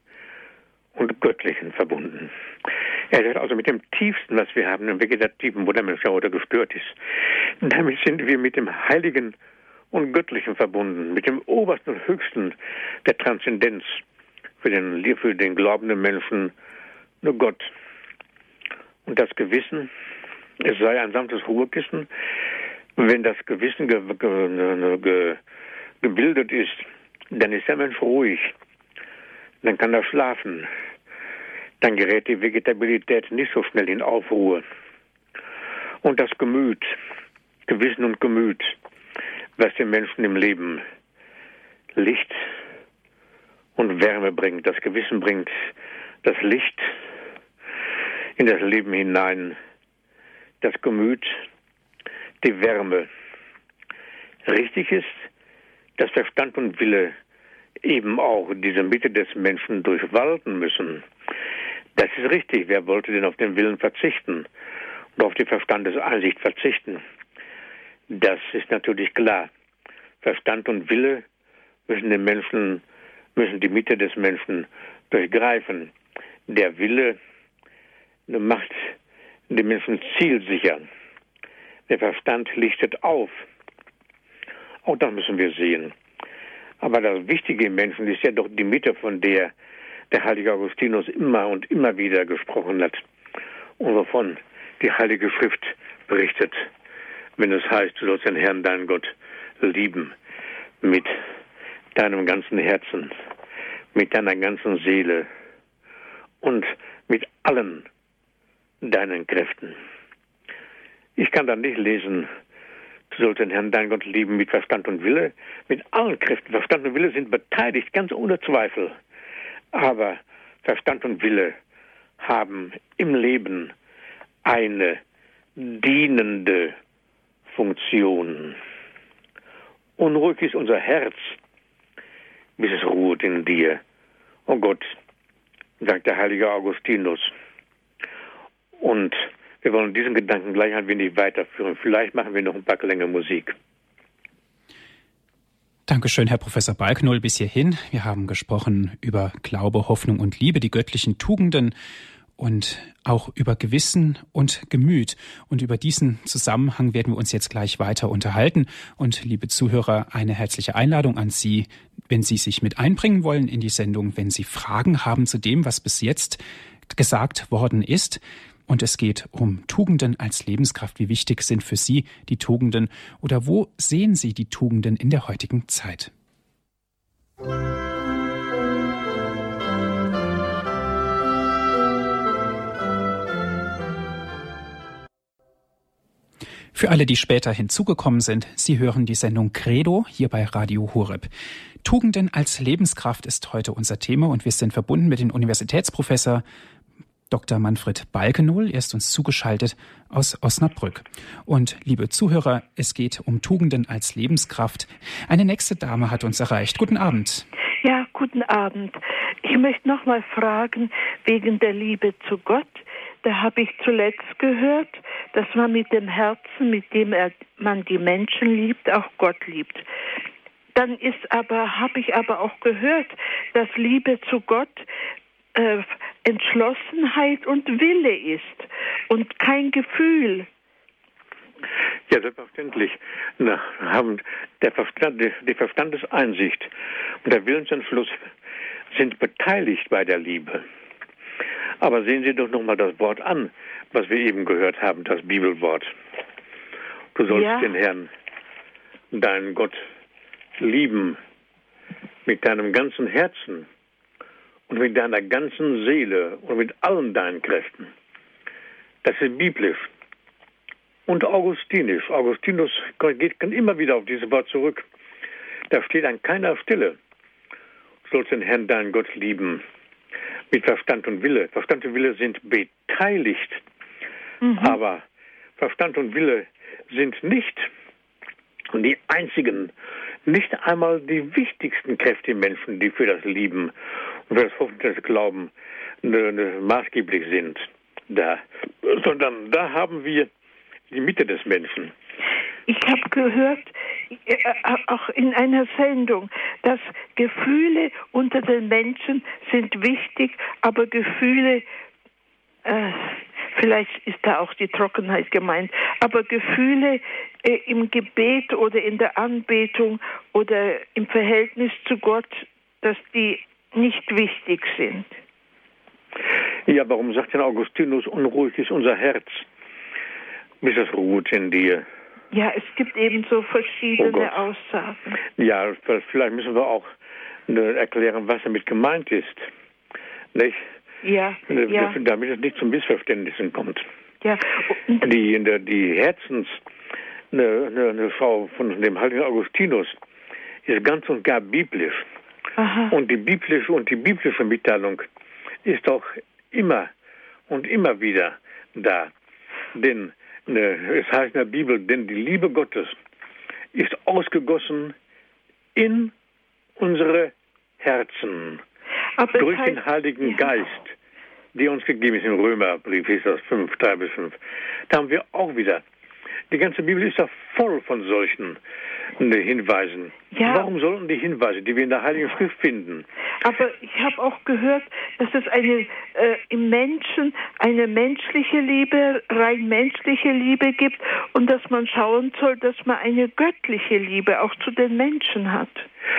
und Göttlichen verbunden. Er sagt also mit dem Tiefsten, was wir haben, dem Vegetativen, wo der Mensch ja heute gestört ist. damit sind wir mit dem Heiligen und Göttlichen verbunden, mit dem Obersten und Höchsten der Transzendenz für den, für den glaubenden Menschen, nur Gott. Und das Gewissen, es sei ein sanftes Ruhekissen, wenn das Gewissen ge, ge, ge, gebildet ist, dann ist der Mensch ruhig, dann kann er schlafen, dann gerät die Vegetabilität nicht so schnell in Aufruhr. Und das Gemüt, Gewissen und Gemüt, was den Menschen im Leben Licht und Wärme bringt, das Gewissen bringt das Licht in das Leben hinein, das Gemüt, die Wärme. Richtig ist, dass Verstand und Wille eben auch diese Mitte des Menschen durchwalten müssen. Das ist richtig. Wer wollte denn auf den Willen verzichten und auf die Verstandeseinsicht verzichten? Das ist natürlich klar. Verstand und Wille müssen den Menschen, müssen die Mitte des Menschen durchgreifen. Der Wille macht den Menschen zielsicher. Der Verstand lichtet auf. Auch das müssen wir sehen. Aber das Wichtige im Menschen ist ja doch die Mitte, von der der heilige Augustinus immer und immer wieder gesprochen hat und wovon die Heilige Schrift berichtet, wenn es heißt, du sollst den Herrn, deinen Gott, lieben mit deinem ganzen Herzen, mit deiner ganzen Seele und mit allen deinen Kräften. Ich kann da nicht lesen, du sollst den Herrn, deinen Gott, lieben mit Verstand und Wille, mit allen Kräften. Verstand und Wille sind beteiligt, ganz ohne Zweifel. Aber Verstand und Wille haben im Leben eine dienende Funktion. Unruhig ist unser Herz, bis es ruht in dir. Oh Gott, sagt der heilige Augustinus. Und wir wollen diesen Gedanken gleich ein wenig weiterführen. Vielleicht machen wir noch ein paar Klänge Musik. Dankeschön, Herr Professor Balknull, bis hierhin. Wir haben gesprochen über Glaube, Hoffnung und Liebe, die göttlichen Tugenden und auch über Gewissen und Gemüt. Und über diesen Zusammenhang werden wir uns jetzt gleich weiter unterhalten. Und liebe Zuhörer, eine herzliche Einladung an Sie, wenn Sie sich mit einbringen wollen in die Sendung, wenn Sie Fragen haben zu dem, was bis jetzt gesagt worden ist. Und es geht um Tugenden als Lebenskraft. Wie wichtig sind für Sie die Tugenden oder wo sehen Sie die Tugenden in der heutigen Zeit? Für alle, die später hinzugekommen sind, Sie hören die Sendung Credo hier bei Radio Horeb. Tugenden als Lebenskraft ist heute unser Thema und wir sind verbunden mit dem Universitätsprofessor Dr. Manfred Balkenohl. Er ist uns zugeschaltet aus Osnabrück. Und liebe Zuhörer, es geht um Tugenden als Lebenskraft. Eine nächste Dame hat uns erreicht. Guten Abend. Ja, guten Abend. Ich möchte noch mal fragen wegen der Liebe zu Gott. Da habe ich zuletzt gehört, dass man mit dem Herzen, mit dem er, man die Menschen liebt, auch Gott liebt. Dann ist aber, habe ich aber auch gehört, dass Liebe zu Gott äh, Entschlossenheit und Wille ist und kein Gefühl. Ja, selbstverständlich. Na, haben der Verstand, die Verstandeseinsicht und der Willensentschluss sind beteiligt bei der Liebe. Aber sehen Sie doch nochmal das Wort an, was wir eben gehört haben, das Bibelwort. Du sollst ja. den Herrn, deinen Gott, lieben mit deinem ganzen Herzen, und mit deiner ganzen Seele und mit allen deinen Kräften. Das ist biblisch. Und augustinisch. Augustinus geht immer wieder auf dieses Wort zurück. Da steht an keiner Stelle, du sollst den Herrn, deinen Gott lieben, mit Verstand und Wille. Verstand und Wille sind beteiligt, mhm. aber Verstand und Wille sind nicht die einzigen, nicht einmal die wichtigsten Kräfte im Menschen, die für das Lieben und für das Hoffen, das Glauben ne, ne, maßgeblich sind. Da, sondern da haben wir die Mitte des Menschen. Ich habe gehört, auch in einer Sendung, dass Gefühle unter den Menschen sind wichtig, aber Gefühle, äh, vielleicht ist da auch die Trockenheit gemeint, aber Gefühle äh, im Gebet oder in der Anbetung oder im Verhältnis zu Gott, dass die nicht wichtig sind. Ja, warum sagt denn Augustinus, unruhig ist unser Herz, bis es ruht in dir? Ja, es gibt eben so verschiedene oh Aussagen. Ja, vielleicht müssen wir auch äh, erklären, was damit gemeint ist. Nicht? Ja, äh, ja. Damit es nicht zu Missverständnissen kommt. Ja. Die, die Herzens, eine, eine, eine Frau von dem heiligen Augustinus, ist ganz und gar biblisch. Aha. Und die biblische und die biblische Mitteilung ist auch immer und immer wieder da. Denn Ne, es heißt in der Bibel, denn die Liebe Gottes ist ausgegossen in unsere Herzen Aber durch heißt, den Heiligen ja. Geist, der uns gegeben ist im Römerbrief, ist das 5, 3 bis 5. Da haben wir auch wieder. Die ganze Bibel ist ja voll von solchen ne, Hinweisen. Ja. Warum sollten die Hinweise, die wir in der Heiligen Schrift finden, Aber ich habe auch gehört, dass es eine äh, im Menschen eine menschliche Liebe, rein menschliche Liebe gibt und dass man schauen soll, dass man eine göttliche Liebe auch zu den Menschen hat.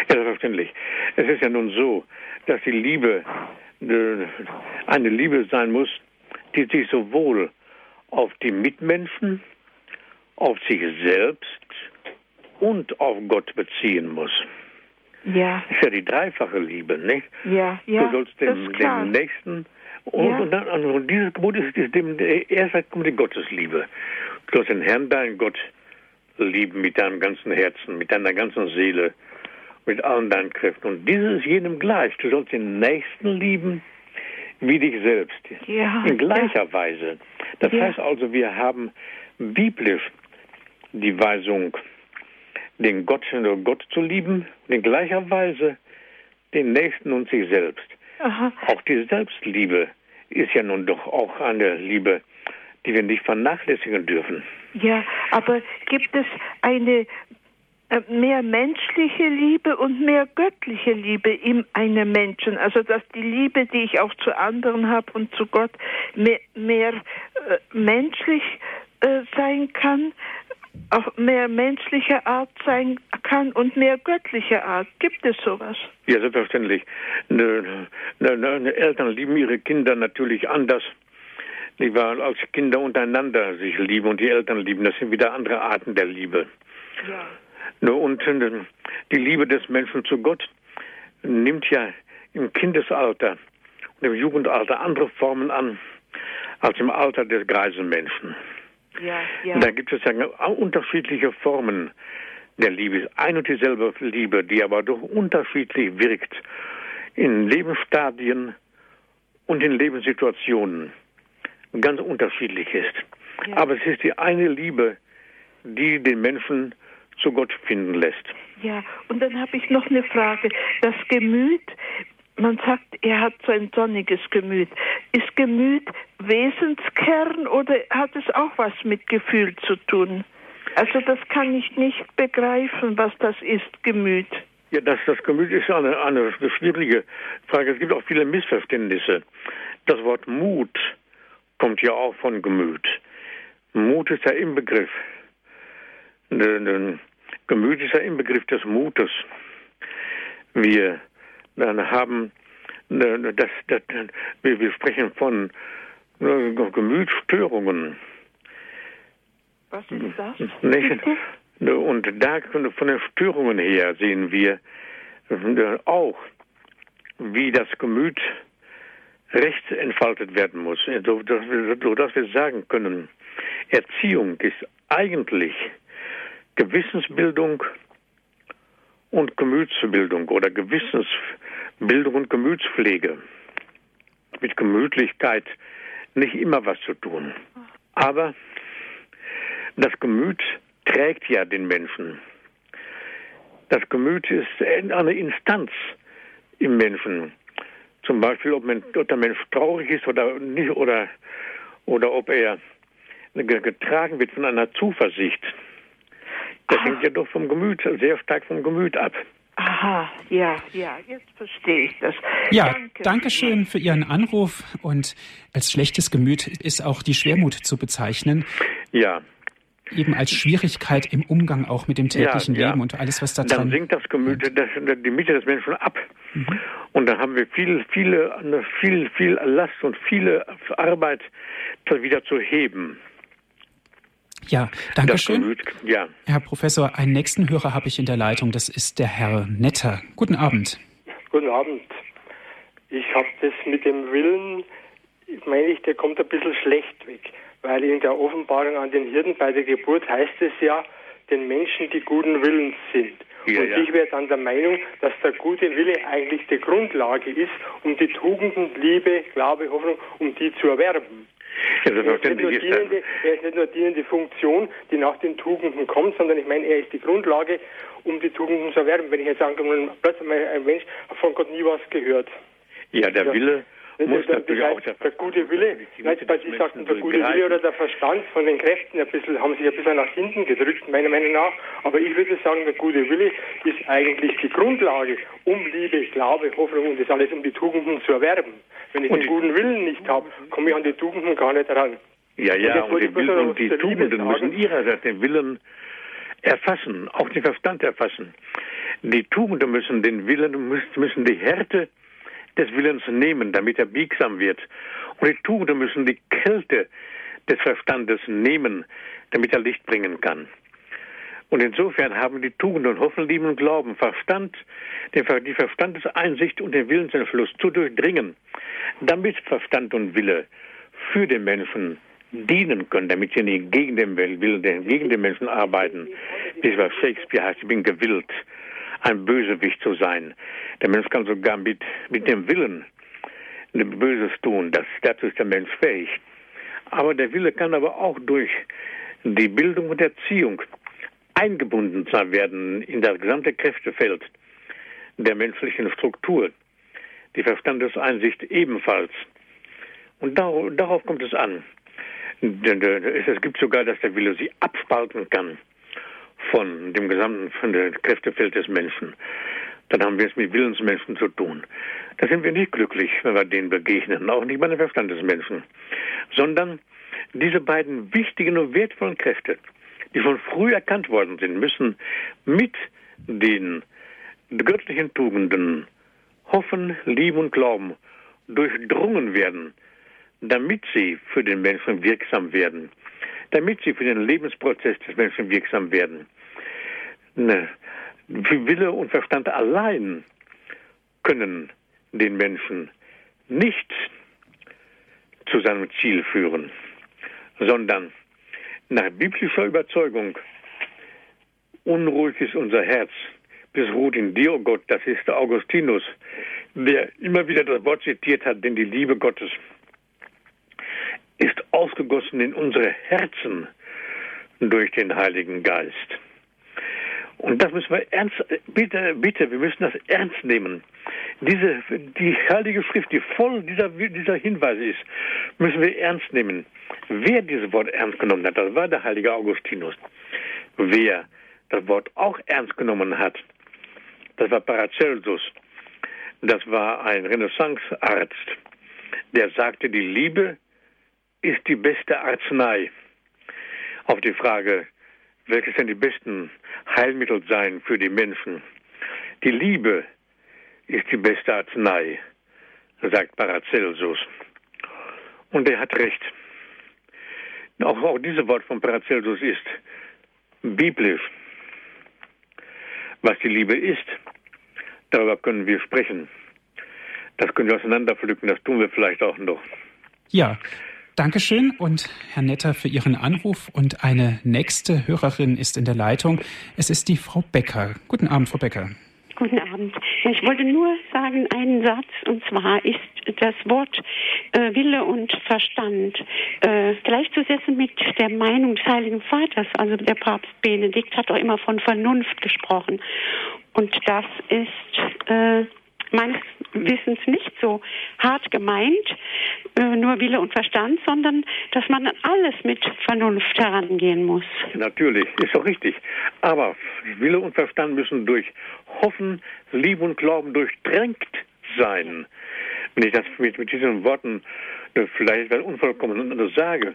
Ja, selbstverständlich. Es ist ja nun so, dass die Liebe äh, eine Liebe sein muss, die sich sowohl auf die Mitmenschen, auf sich selbst und auf Gott beziehen muss. Ja, Das ist ja die dreifache Liebe, nicht? ja, ja. du sollst das dem, dem Nächsten und, Ja. und, dann, und dieses Gebot ist, ist dem, erst kommt die Gottesliebe. Du sollst den Herrn, deinen Gott, lieben mit deinem ganzen Herzen, mit deiner ganzen Seele, mit allen deinen Kräften. Und dieses ist jedem gleich. Du sollst den Nächsten lieben wie dich selbst. Ja, In gleicher Weise. Das Ja. heißt also, wir haben biblisch die Weisung, den Gott, Gott zu lieben und in gleicher Weise den Nächsten und sich selbst. Aha. Auch die Selbstliebe ist ja nun doch auch eine Liebe, die wir nicht vernachlässigen dürfen. Ja, aber gibt es eine äh, mehr menschliche Liebe und mehr göttliche Liebe in einem Menschen? Also dass die Liebe, die ich auch zu anderen habe und zu Gott, mehr, mehr äh, menschlich äh, sein kann, auch mehr menschlicher Art sein kann und mehr göttlicher Art. Gibt es sowas? Ja, selbstverständlich. Ne, ne, ne, Eltern lieben ihre Kinder natürlich anders. Nicht wahr? Als Kinder untereinander sich lieben und die Eltern lieben, das sind wieder andere Arten der Liebe. Ja. Und äh, die Liebe des Menschen zu Gott nimmt ja im Kindesalter und im Jugendalter andere Formen an als im Alter des greisen Menschen. Ja, ja. Da gibt es ja unterschiedliche Formen der Liebe. Ein und dieselbe Liebe, die aber doch unterschiedlich wirkt in Lebensstadien und in Lebenssituationen. Ganz unterschiedlich ist. Ja. Aber es ist die eine Liebe, die den Menschen zu Gott finden lässt. Ja, und dann habe ich noch eine Frage. Das Gemüt, man sagt, er hat so ein sonniges Gemüt. Ist Gemüt Wesenskern oder hat es auch was mit Gefühl zu tun? Also das kann ich nicht begreifen, was das ist, Gemüt. Ja, das, das Gemüt ist eine, eine schwierige Frage. Es gibt auch viele Missverständnisse. Das Wort Mut kommt ja auch von Gemüt. Mut ist ja im Begriff. Gemüt ist ja im Begriff des Mutes. Wir dann haben ne, ne, das, das, wir, wir sprechen von ne, Gemütsstörungen. Was ist das? Nicht? Und da von den Störungen her sehen wir auch, wie das Gemüt recht entfaltet werden muss, so dass wir, so dass wir sagen können, Erziehung ist eigentlich Gewissensbildung und Gemütsbildung oder Gewissensbildung und Gemütspflege. Mit Gemütlichkeit nicht immer was zu tun. Aber das Gemüt trägt ja den Menschen. Das Gemüt ist eine Instanz im Menschen. Zum Beispiel, ob, der Mensch traurig ist oder nicht, oder, oder ob er ge- getragen wird von einer Zuversicht. Das hängt ja doch vom Gemüt, sehr stark vom Gemüt ab. Aha, ja, ja, jetzt verstehe ich das. Ja, danke. danke schön für Ihren Anruf. Und als schlechtes Gemüt ist auch die Schwermut zu bezeichnen. Ja. Eben als Schwierigkeit im Umgang auch mit dem täglichen ja, ja. Leben und alles, was da dran Dann sinkt das Gemüt, das, die Mitte des Menschen ab. Mhm. Und dann haben wir viel, viele, viel, viel Last und viele Arbeit, das wieder zu heben. Ja, danke schön. Ja. Herr Professor, einen nächsten Hörer habe ich in der Leitung. Das ist der Herr Netter. Guten Abend. Guten Abend. Ich habe das mit dem Willen, meine ich, der kommt ein bisschen schlecht weg. Weil in der Offenbarung an den Hirten bei der Geburt heißt es ja, den Menschen, die guten Willens sind. Ja, und ja. ich wäre dann der Meinung, dass der gute Wille eigentlich die Grundlage ist, um die Tugenden, Liebe, Glaube, Hoffnung, um die zu erwerben. Ja, er, ist nicht nur dienende, er ist nicht nur dienende Funktion, die nach den Tugenden kommt, sondern ich meine, er ist die Grundlage, um die Tugenden zu erwerben. Wenn ich jetzt angenommen plötzlich ein Mensch hat von Gott nie was gehört. Ja, der ja. Wille muss der, natürlich auch der, der gute Wille, weil Sie sagten, der gute Wille oder der Verstand von den Kräften ein bisschen, haben sich ein bisschen nach hinten gedrückt, meiner Meinung nach. Aber ich würde sagen, der gute Wille ist eigentlich die Grundlage, um Liebe, Glaube, Hoffnung und das alles, um die Tugenden zu erwerben. Wenn ich und den guten Willen nicht habe, komme ich an die Tugenden gar nicht ran. Ja, ja, und, und die, Willen, und die Tugenden müssen ihrerseits den Willen erfassen, auch den Verstand erfassen. Die Tugenden müssen den Willen, müssen die Härte des Willens nehmen, damit er biegsam wird. Und die Tugenden müssen die Kälte des Verstandes nehmen, damit er Licht bringen kann. Und insofern haben die Tugenden Hoffen, Lieben und Glauben Verstand, die Verstandeseinsicht und den Willensentschluss zu durchdringen, damit Verstand und Wille für den Menschen dienen können, damit sie nicht gegen den Willen, gegen den Menschen arbeiten. Wie es bei Shakespeare heißt, ich bin gewillt, ein Bösewicht zu sein. Der Mensch kann sogar mit, mit dem Willen Böses tun. Das, dazu ist der Mensch fähig. Aber der Wille kann aber auch durch die Bildung und Erziehung eingebunden sein werden in das gesamte Kräftefeld der menschlichen Struktur. Die Verstandeseinsicht ebenfalls. Und darauf, darauf kommt es an. Es gibt sogar, dass der Wille sie abspalten kann von dem gesamten von dem Kräftefeld des Menschen. Dann haben wir es mit Willensmenschen zu tun. Da sind wir nicht glücklich, wenn wir denen begegnen, auch nicht bei den Verstandesmenschen, sondern diese beiden wichtigen und wertvollen Kräfte, die von früh erkannt worden sind, müssen mit den göttlichen Tugenden Hoffen, Lieben und Glauben durchdrungen werden, damit sie für den Menschen wirksam werden, damit sie für den Lebensprozess des Menschen wirksam werden. Ne, Wille und Verstand allein können den Menschen nicht zu seinem Ziel führen, sondern nach biblischer Überzeugung unruhig ist unser Herz, bis ruht in dir, oh Gott, das ist der Augustinus, der immer wieder das Wort zitiert hat, denn die Liebe Gottes ist ausgegossen in unsere Herzen durch den Heiligen Geist. Und das müssen wir ernst, bitte, bitte, wir müssen das ernst nehmen. Diese, die Heilige Schrift, die voll dieser, dieser Hinweise ist, müssen wir ernst nehmen. Wer dieses Wort ernst genommen hat, das war der heilige Augustinus. Wer das Wort auch ernst genommen hat, das war Paracelsus. Das war ein Renaissancearzt, der sagte, die Liebe ist die beste Arznei. Auf die Frage, welches denn die besten Heilmittel seien für die Menschen. Die Liebe ist die beste Arznei, sagt Paracelsus. Und er hat recht. Auch, auch dieses Wort von Paracelsus ist biblisch. Was die Liebe ist, darüber können wir sprechen. Das können wir auseinanderpflücken, das tun wir vielleicht auch noch. Ja, Dankeschön und Herr Netter für Ihren Anruf. Und eine nächste Hörerin ist in der Leitung. Es ist die Frau Becker. Guten Abend, Frau Becker. Guten Abend. Ich wollte nur sagen einen Satz, und zwar ist das Wort äh, Wille und Verstand äh, gleichzusetzen mit der Meinung des Heiligen Vaters. Also der Papst Benedikt hat auch immer von Vernunft gesprochen. Und das ist äh, meines Wissens nicht so hart gemeint, äh, nur Wille und Verstand, sondern dass man an alles mit Vernunft herangehen muss. Natürlich, ist doch richtig. Aber Wille und Verstand müssen durch Hoffen, Liebe und Glauben durchdrängt sein. Wenn ich das mit, mit diesen Worten äh, vielleicht unvollkommen sage,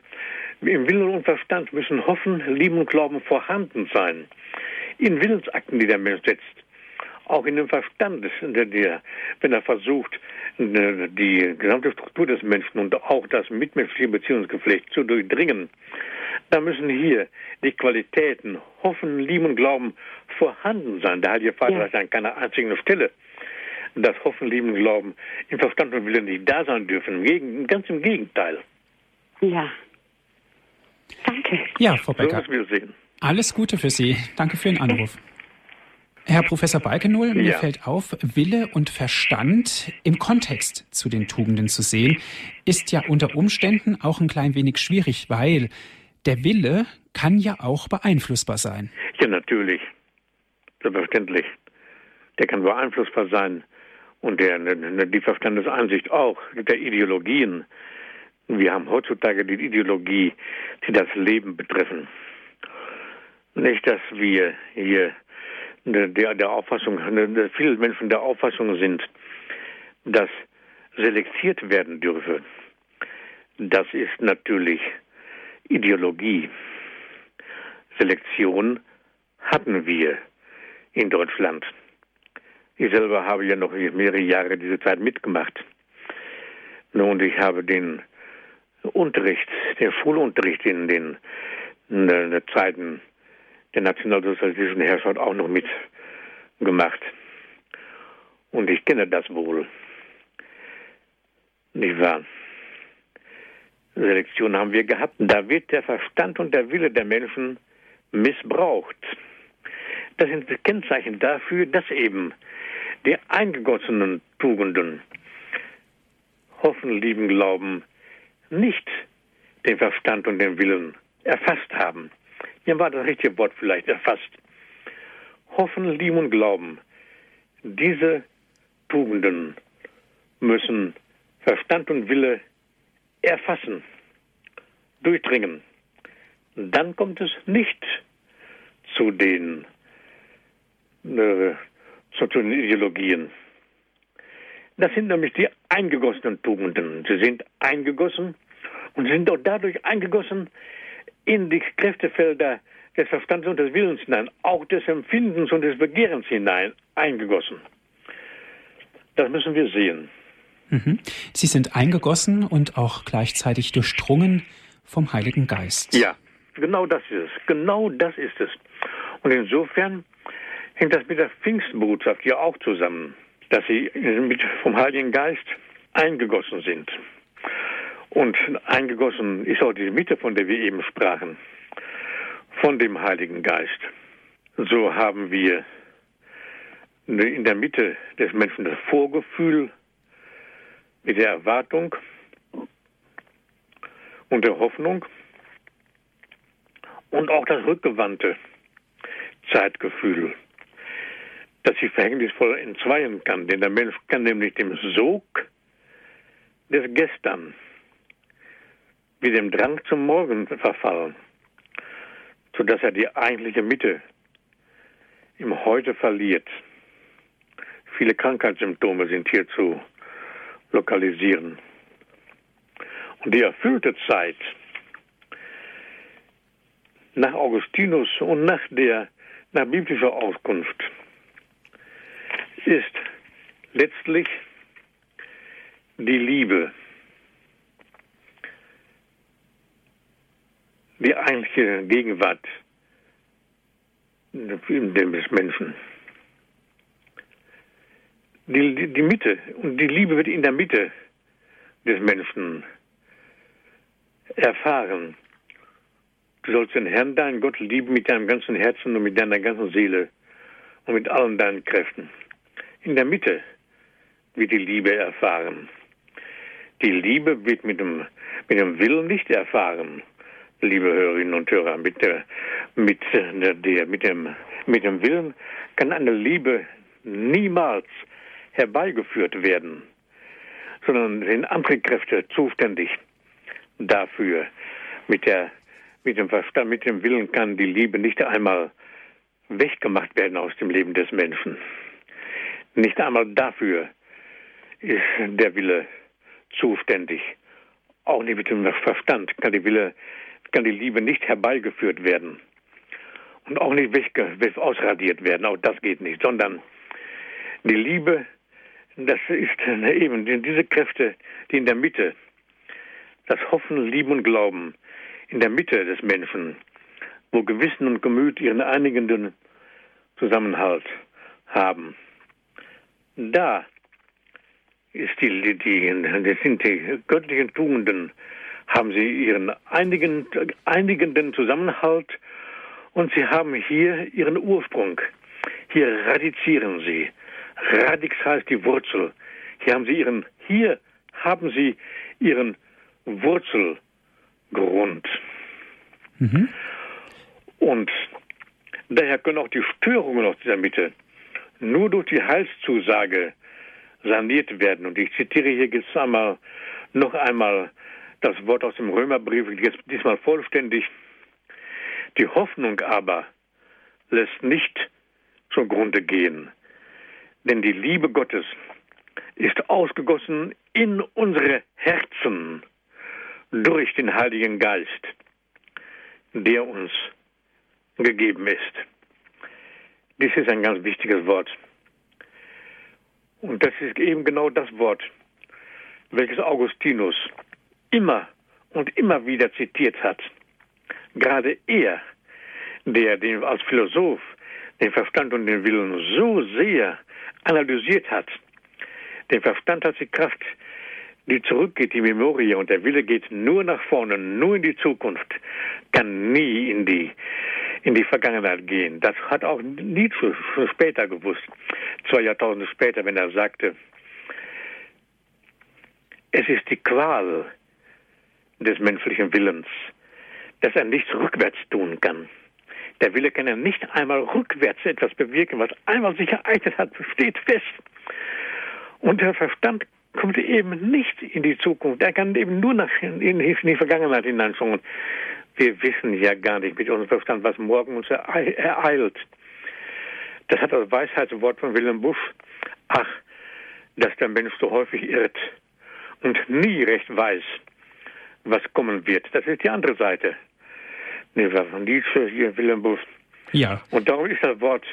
im Willen und Verstand müssen Hoffen, Lieben und Glauben vorhanden sein. In Willensakten, die der Mensch setzt. Auch in dem Verstand, der, der, wenn er versucht, äh, die gesamte Struktur des Menschen und auch das mitmenschliche Beziehungsgeflecht zu durchdringen, da müssen hier die Qualitäten Hoffen, Lieben und Glauben vorhanden sein. Der Heilige Vater ja. sagt an keiner einzigen Stelle, dass Hoffen, Lieben und Glauben im Verstand und Willen nicht da sein dürfen. Ganz im Gegenteil. Ja. Danke. Ja, Frau Becker. So Alles Gute für Sie. Danke für den Anruf. Herr Professor Balkenohl, mir ja. fällt auf, Wille und Verstand im Kontext zu den Tugenden zu sehen, ist ja unter Umständen auch ein klein wenig schwierig, weil der Wille kann ja auch beeinflussbar sein. Ja, natürlich. Selbstverständlich. Der kann beeinflussbar sein. Und der, ne, ne, die Verstandesansicht auch, der Ideologien. Wir haben heutzutage die Ideologie, die das Leben betreffen. Nicht, dass wir hier der, der Auffassung, viele Menschen der Auffassung sind, dass selektiert werden dürfe. Das ist natürlich Ideologie. Selektion hatten wir in Deutschland. Ich selber habe ja noch mehrere Jahre diese Zeit mitgemacht. Und ich habe den Unterricht, den Schulunterricht in den, in den Zeiten der nationalsozialistischen Herrschaft auch noch mitgemacht. Und ich kenne das wohl. Nicht wahr? Selektion haben wir gehabt. Da wird der Verstand und der Wille der Menschen missbraucht. Das sind Kennzeichen dafür, dass eben die eingegossenen Tugenden, Hoffen, Lieben, Glauben, nicht den Verstand und den Willen erfasst haben. Hier war das richtige Wort vielleicht erfasst. Hoffen, Lieben und Glauben. Diese Tugenden müssen Verstand und Wille erfassen, durchdringen. Dann kommt es nicht zu den, äh, zu den Ideologien. Das sind nämlich die eingegossenen Tugenden. Sie sind eingegossen und sind auch dadurch eingegossen, in die Kräftefelder des Verstandes und des Willens hinein, auch des Empfindens und des Begehrens hinein eingegossen. Das müssen wir sehen. Mhm. Sie sind eingegossen und auch gleichzeitig durchdrungen vom Heiligen Geist. Ja, genau das ist es. Genau das ist es. Und insofern hängt das mit der Pfingstbotschaft ja auch zusammen, dass sie mit, vom Heiligen Geist eingegossen sind. Und eingegossen ist auch die Mitte, von der wir eben sprachen, von dem Heiligen Geist. So haben wir in der Mitte des Menschen das Vorgefühl mit der Erwartung und der Hoffnung und auch das rückgewandte Zeitgefühl, das sich verhängnisvoll entzweien kann. Denn der Mensch kann nämlich dem Sog des Gestern wie dem Drang zum Morgen verfallen, sodass er die eigentliche Mitte im Heute verliert. Viele Krankheitssymptome sind hier zu lokalisieren. Und die erfüllte Zeit nach Augustinus und nach der nach biblischer Auskunft ist letztlich die Liebe. Die eigentliche Gegenwart des Menschen. Die, die, die Mitte und die Liebe wird in der Mitte des Menschen erfahren. Du sollst den Herrn, deinen Gott, lieben mit deinem ganzen Herzen und mit deiner ganzen Seele und mit allen deinen Kräften. In der Mitte wird die Liebe erfahren. Die Liebe wird mit dem, mit dem Willen nicht erfahren liebe Hörerinnen und Hörer, mit der, mit der, mit dem, mit dem Willen kann eine Liebe niemals herbeigeführt werden, sondern sind andere Kräfte zuständig dafür. Mit, der, mit dem Verstand, mit dem Willen kann die Liebe nicht einmal weggemacht werden aus dem Leben des Menschen. Nicht einmal dafür ist der Wille zuständig. Auch nicht mit dem Verstand kann die, Wille, kann die Liebe nicht herbeigeführt werden und auch nicht weg, ausradiert werden. Auch das geht nicht, sondern die Liebe, das ist eben diese Kräfte, die in der Mitte, das Hoffen, Lieben und Glauben, in der Mitte des Menschen, wo Gewissen und Gemüt ihren einigenden Zusammenhalt haben. Da ist die, die, die, sind die göttlichen Tugenden, haben sie ihren einigen, einigenden Zusammenhalt und sie haben hier ihren Ursprung. Hier radizieren sie. Radix heißt die Wurzel. Hier haben sie ihren, hier haben sie ihren Wurzelgrund. Mhm. Und daher können auch die Störungen aus dieser Mitte nur durch die Heilszusage saniert werden. Und ich zitiere hier jetzt einmal noch einmal das Wort aus dem Römerbrief, jetzt diesmal vollständig. Die Hoffnung aber lässt nicht zugrunde gehen, denn die Liebe Gottes ist ausgegossen in unsere Herzen durch den Heiligen Geist, der uns gegeben ist. Dies ist ein ganz wichtiges Wort. Und das ist eben genau das Wort, welches Augustinus immer und immer wieder zitiert hat. Gerade er, der den, als Philosoph den Verstand und den Willen so sehr analysiert hat, der Verstand hat die Kraft, die zurückgeht, die Memorie, und der Wille geht nur nach vorne, nur in die Zukunft, kann nie in die in die Vergangenheit gehen. Das hat auch Nietzsche später gewusst, zwei Jahrtausende später, wenn er sagte, es ist die Qual des menschlichen Willens, dass er nichts rückwärts tun kann. Der Wille kann ja nicht einmal rückwärts etwas bewirken, was einmal sich ereignet hat, steht fest. Und der Verstand kommt eben nicht in die Zukunft. Er kann eben nur nach, in, die Vergangenheit hineinschauen. Wir wissen ja gar nicht mit unserem Verstand, was morgen uns ereilt. Das hat das Weisheitswort von Willem Busch. Ach, dass der Mensch so häufig irrt und nie recht weiß, was kommen wird. Das ist die andere Seite. Nietzsche hier, Willem Busch. Ja. Und darum ist das Wort,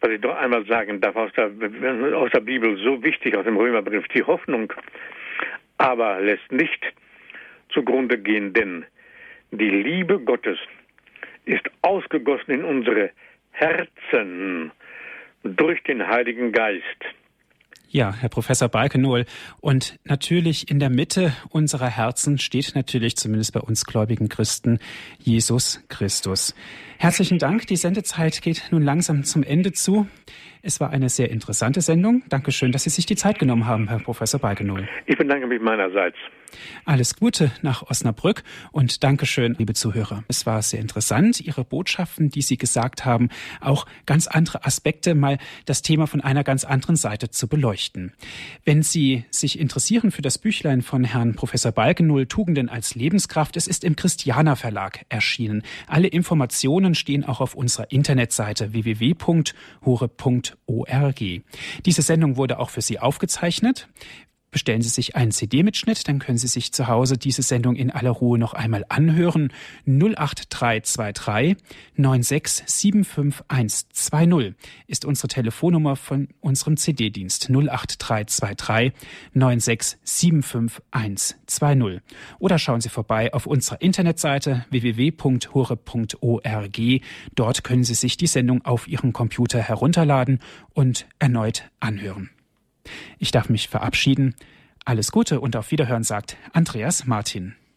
was ich doch einmal sagen darf, aus der, aus der Bibel so wichtig, aus dem Römerbrief, die Hoffnung, aber lässt nicht zugrunde gehen, denn die Liebe Gottes ist ausgegossen in unsere Herzen durch den Heiligen Geist. Ja, Herr Professor Balkenohl. Und natürlich in der Mitte unserer Herzen steht natürlich zumindest bei uns gläubigen Christen Jesus Christus. Herzlichen Dank. Die Sendezeit geht nun langsam zum Ende zu. Es war eine sehr interessante Sendung. Dankeschön, dass Sie sich die Zeit genommen haben, Herr Professor Balkenohl. Ich bedanke mich meinerseits. Alles Gute nach Osnabrück und Dankeschön, liebe Zuhörer. Es war sehr interessant, Ihre Botschaften, die Sie gesagt haben, auch ganz andere Aspekte, mal das Thema von einer ganz anderen Seite zu beleuchten. Wenn Sie sich interessieren für das Büchlein von Herrn Professor Balkenull, Tugenden als Lebenskraft, es ist im Christianer Verlag erschienen. Alle Informationen stehen auch auf unserer Internetseite www.hure.org. Diese Sendung wurde auch für Sie aufgezeichnet. Bestellen Sie sich einen CD-Mitschnitt, dann können Sie sich zu Hause diese Sendung in aller Ruhe noch einmal anhören. 08323 9675120 ist unsere Telefonnummer von unserem CD-Dienst 08323 9675120. Oder schauen Sie vorbei auf unserer Internetseite www.hure.org. Dort können Sie sich die Sendung auf Ihrem Computer herunterladen und erneut anhören. Ich darf mich verabschieden. Alles Gute und auf Wiederhören sagt Andreas Martin.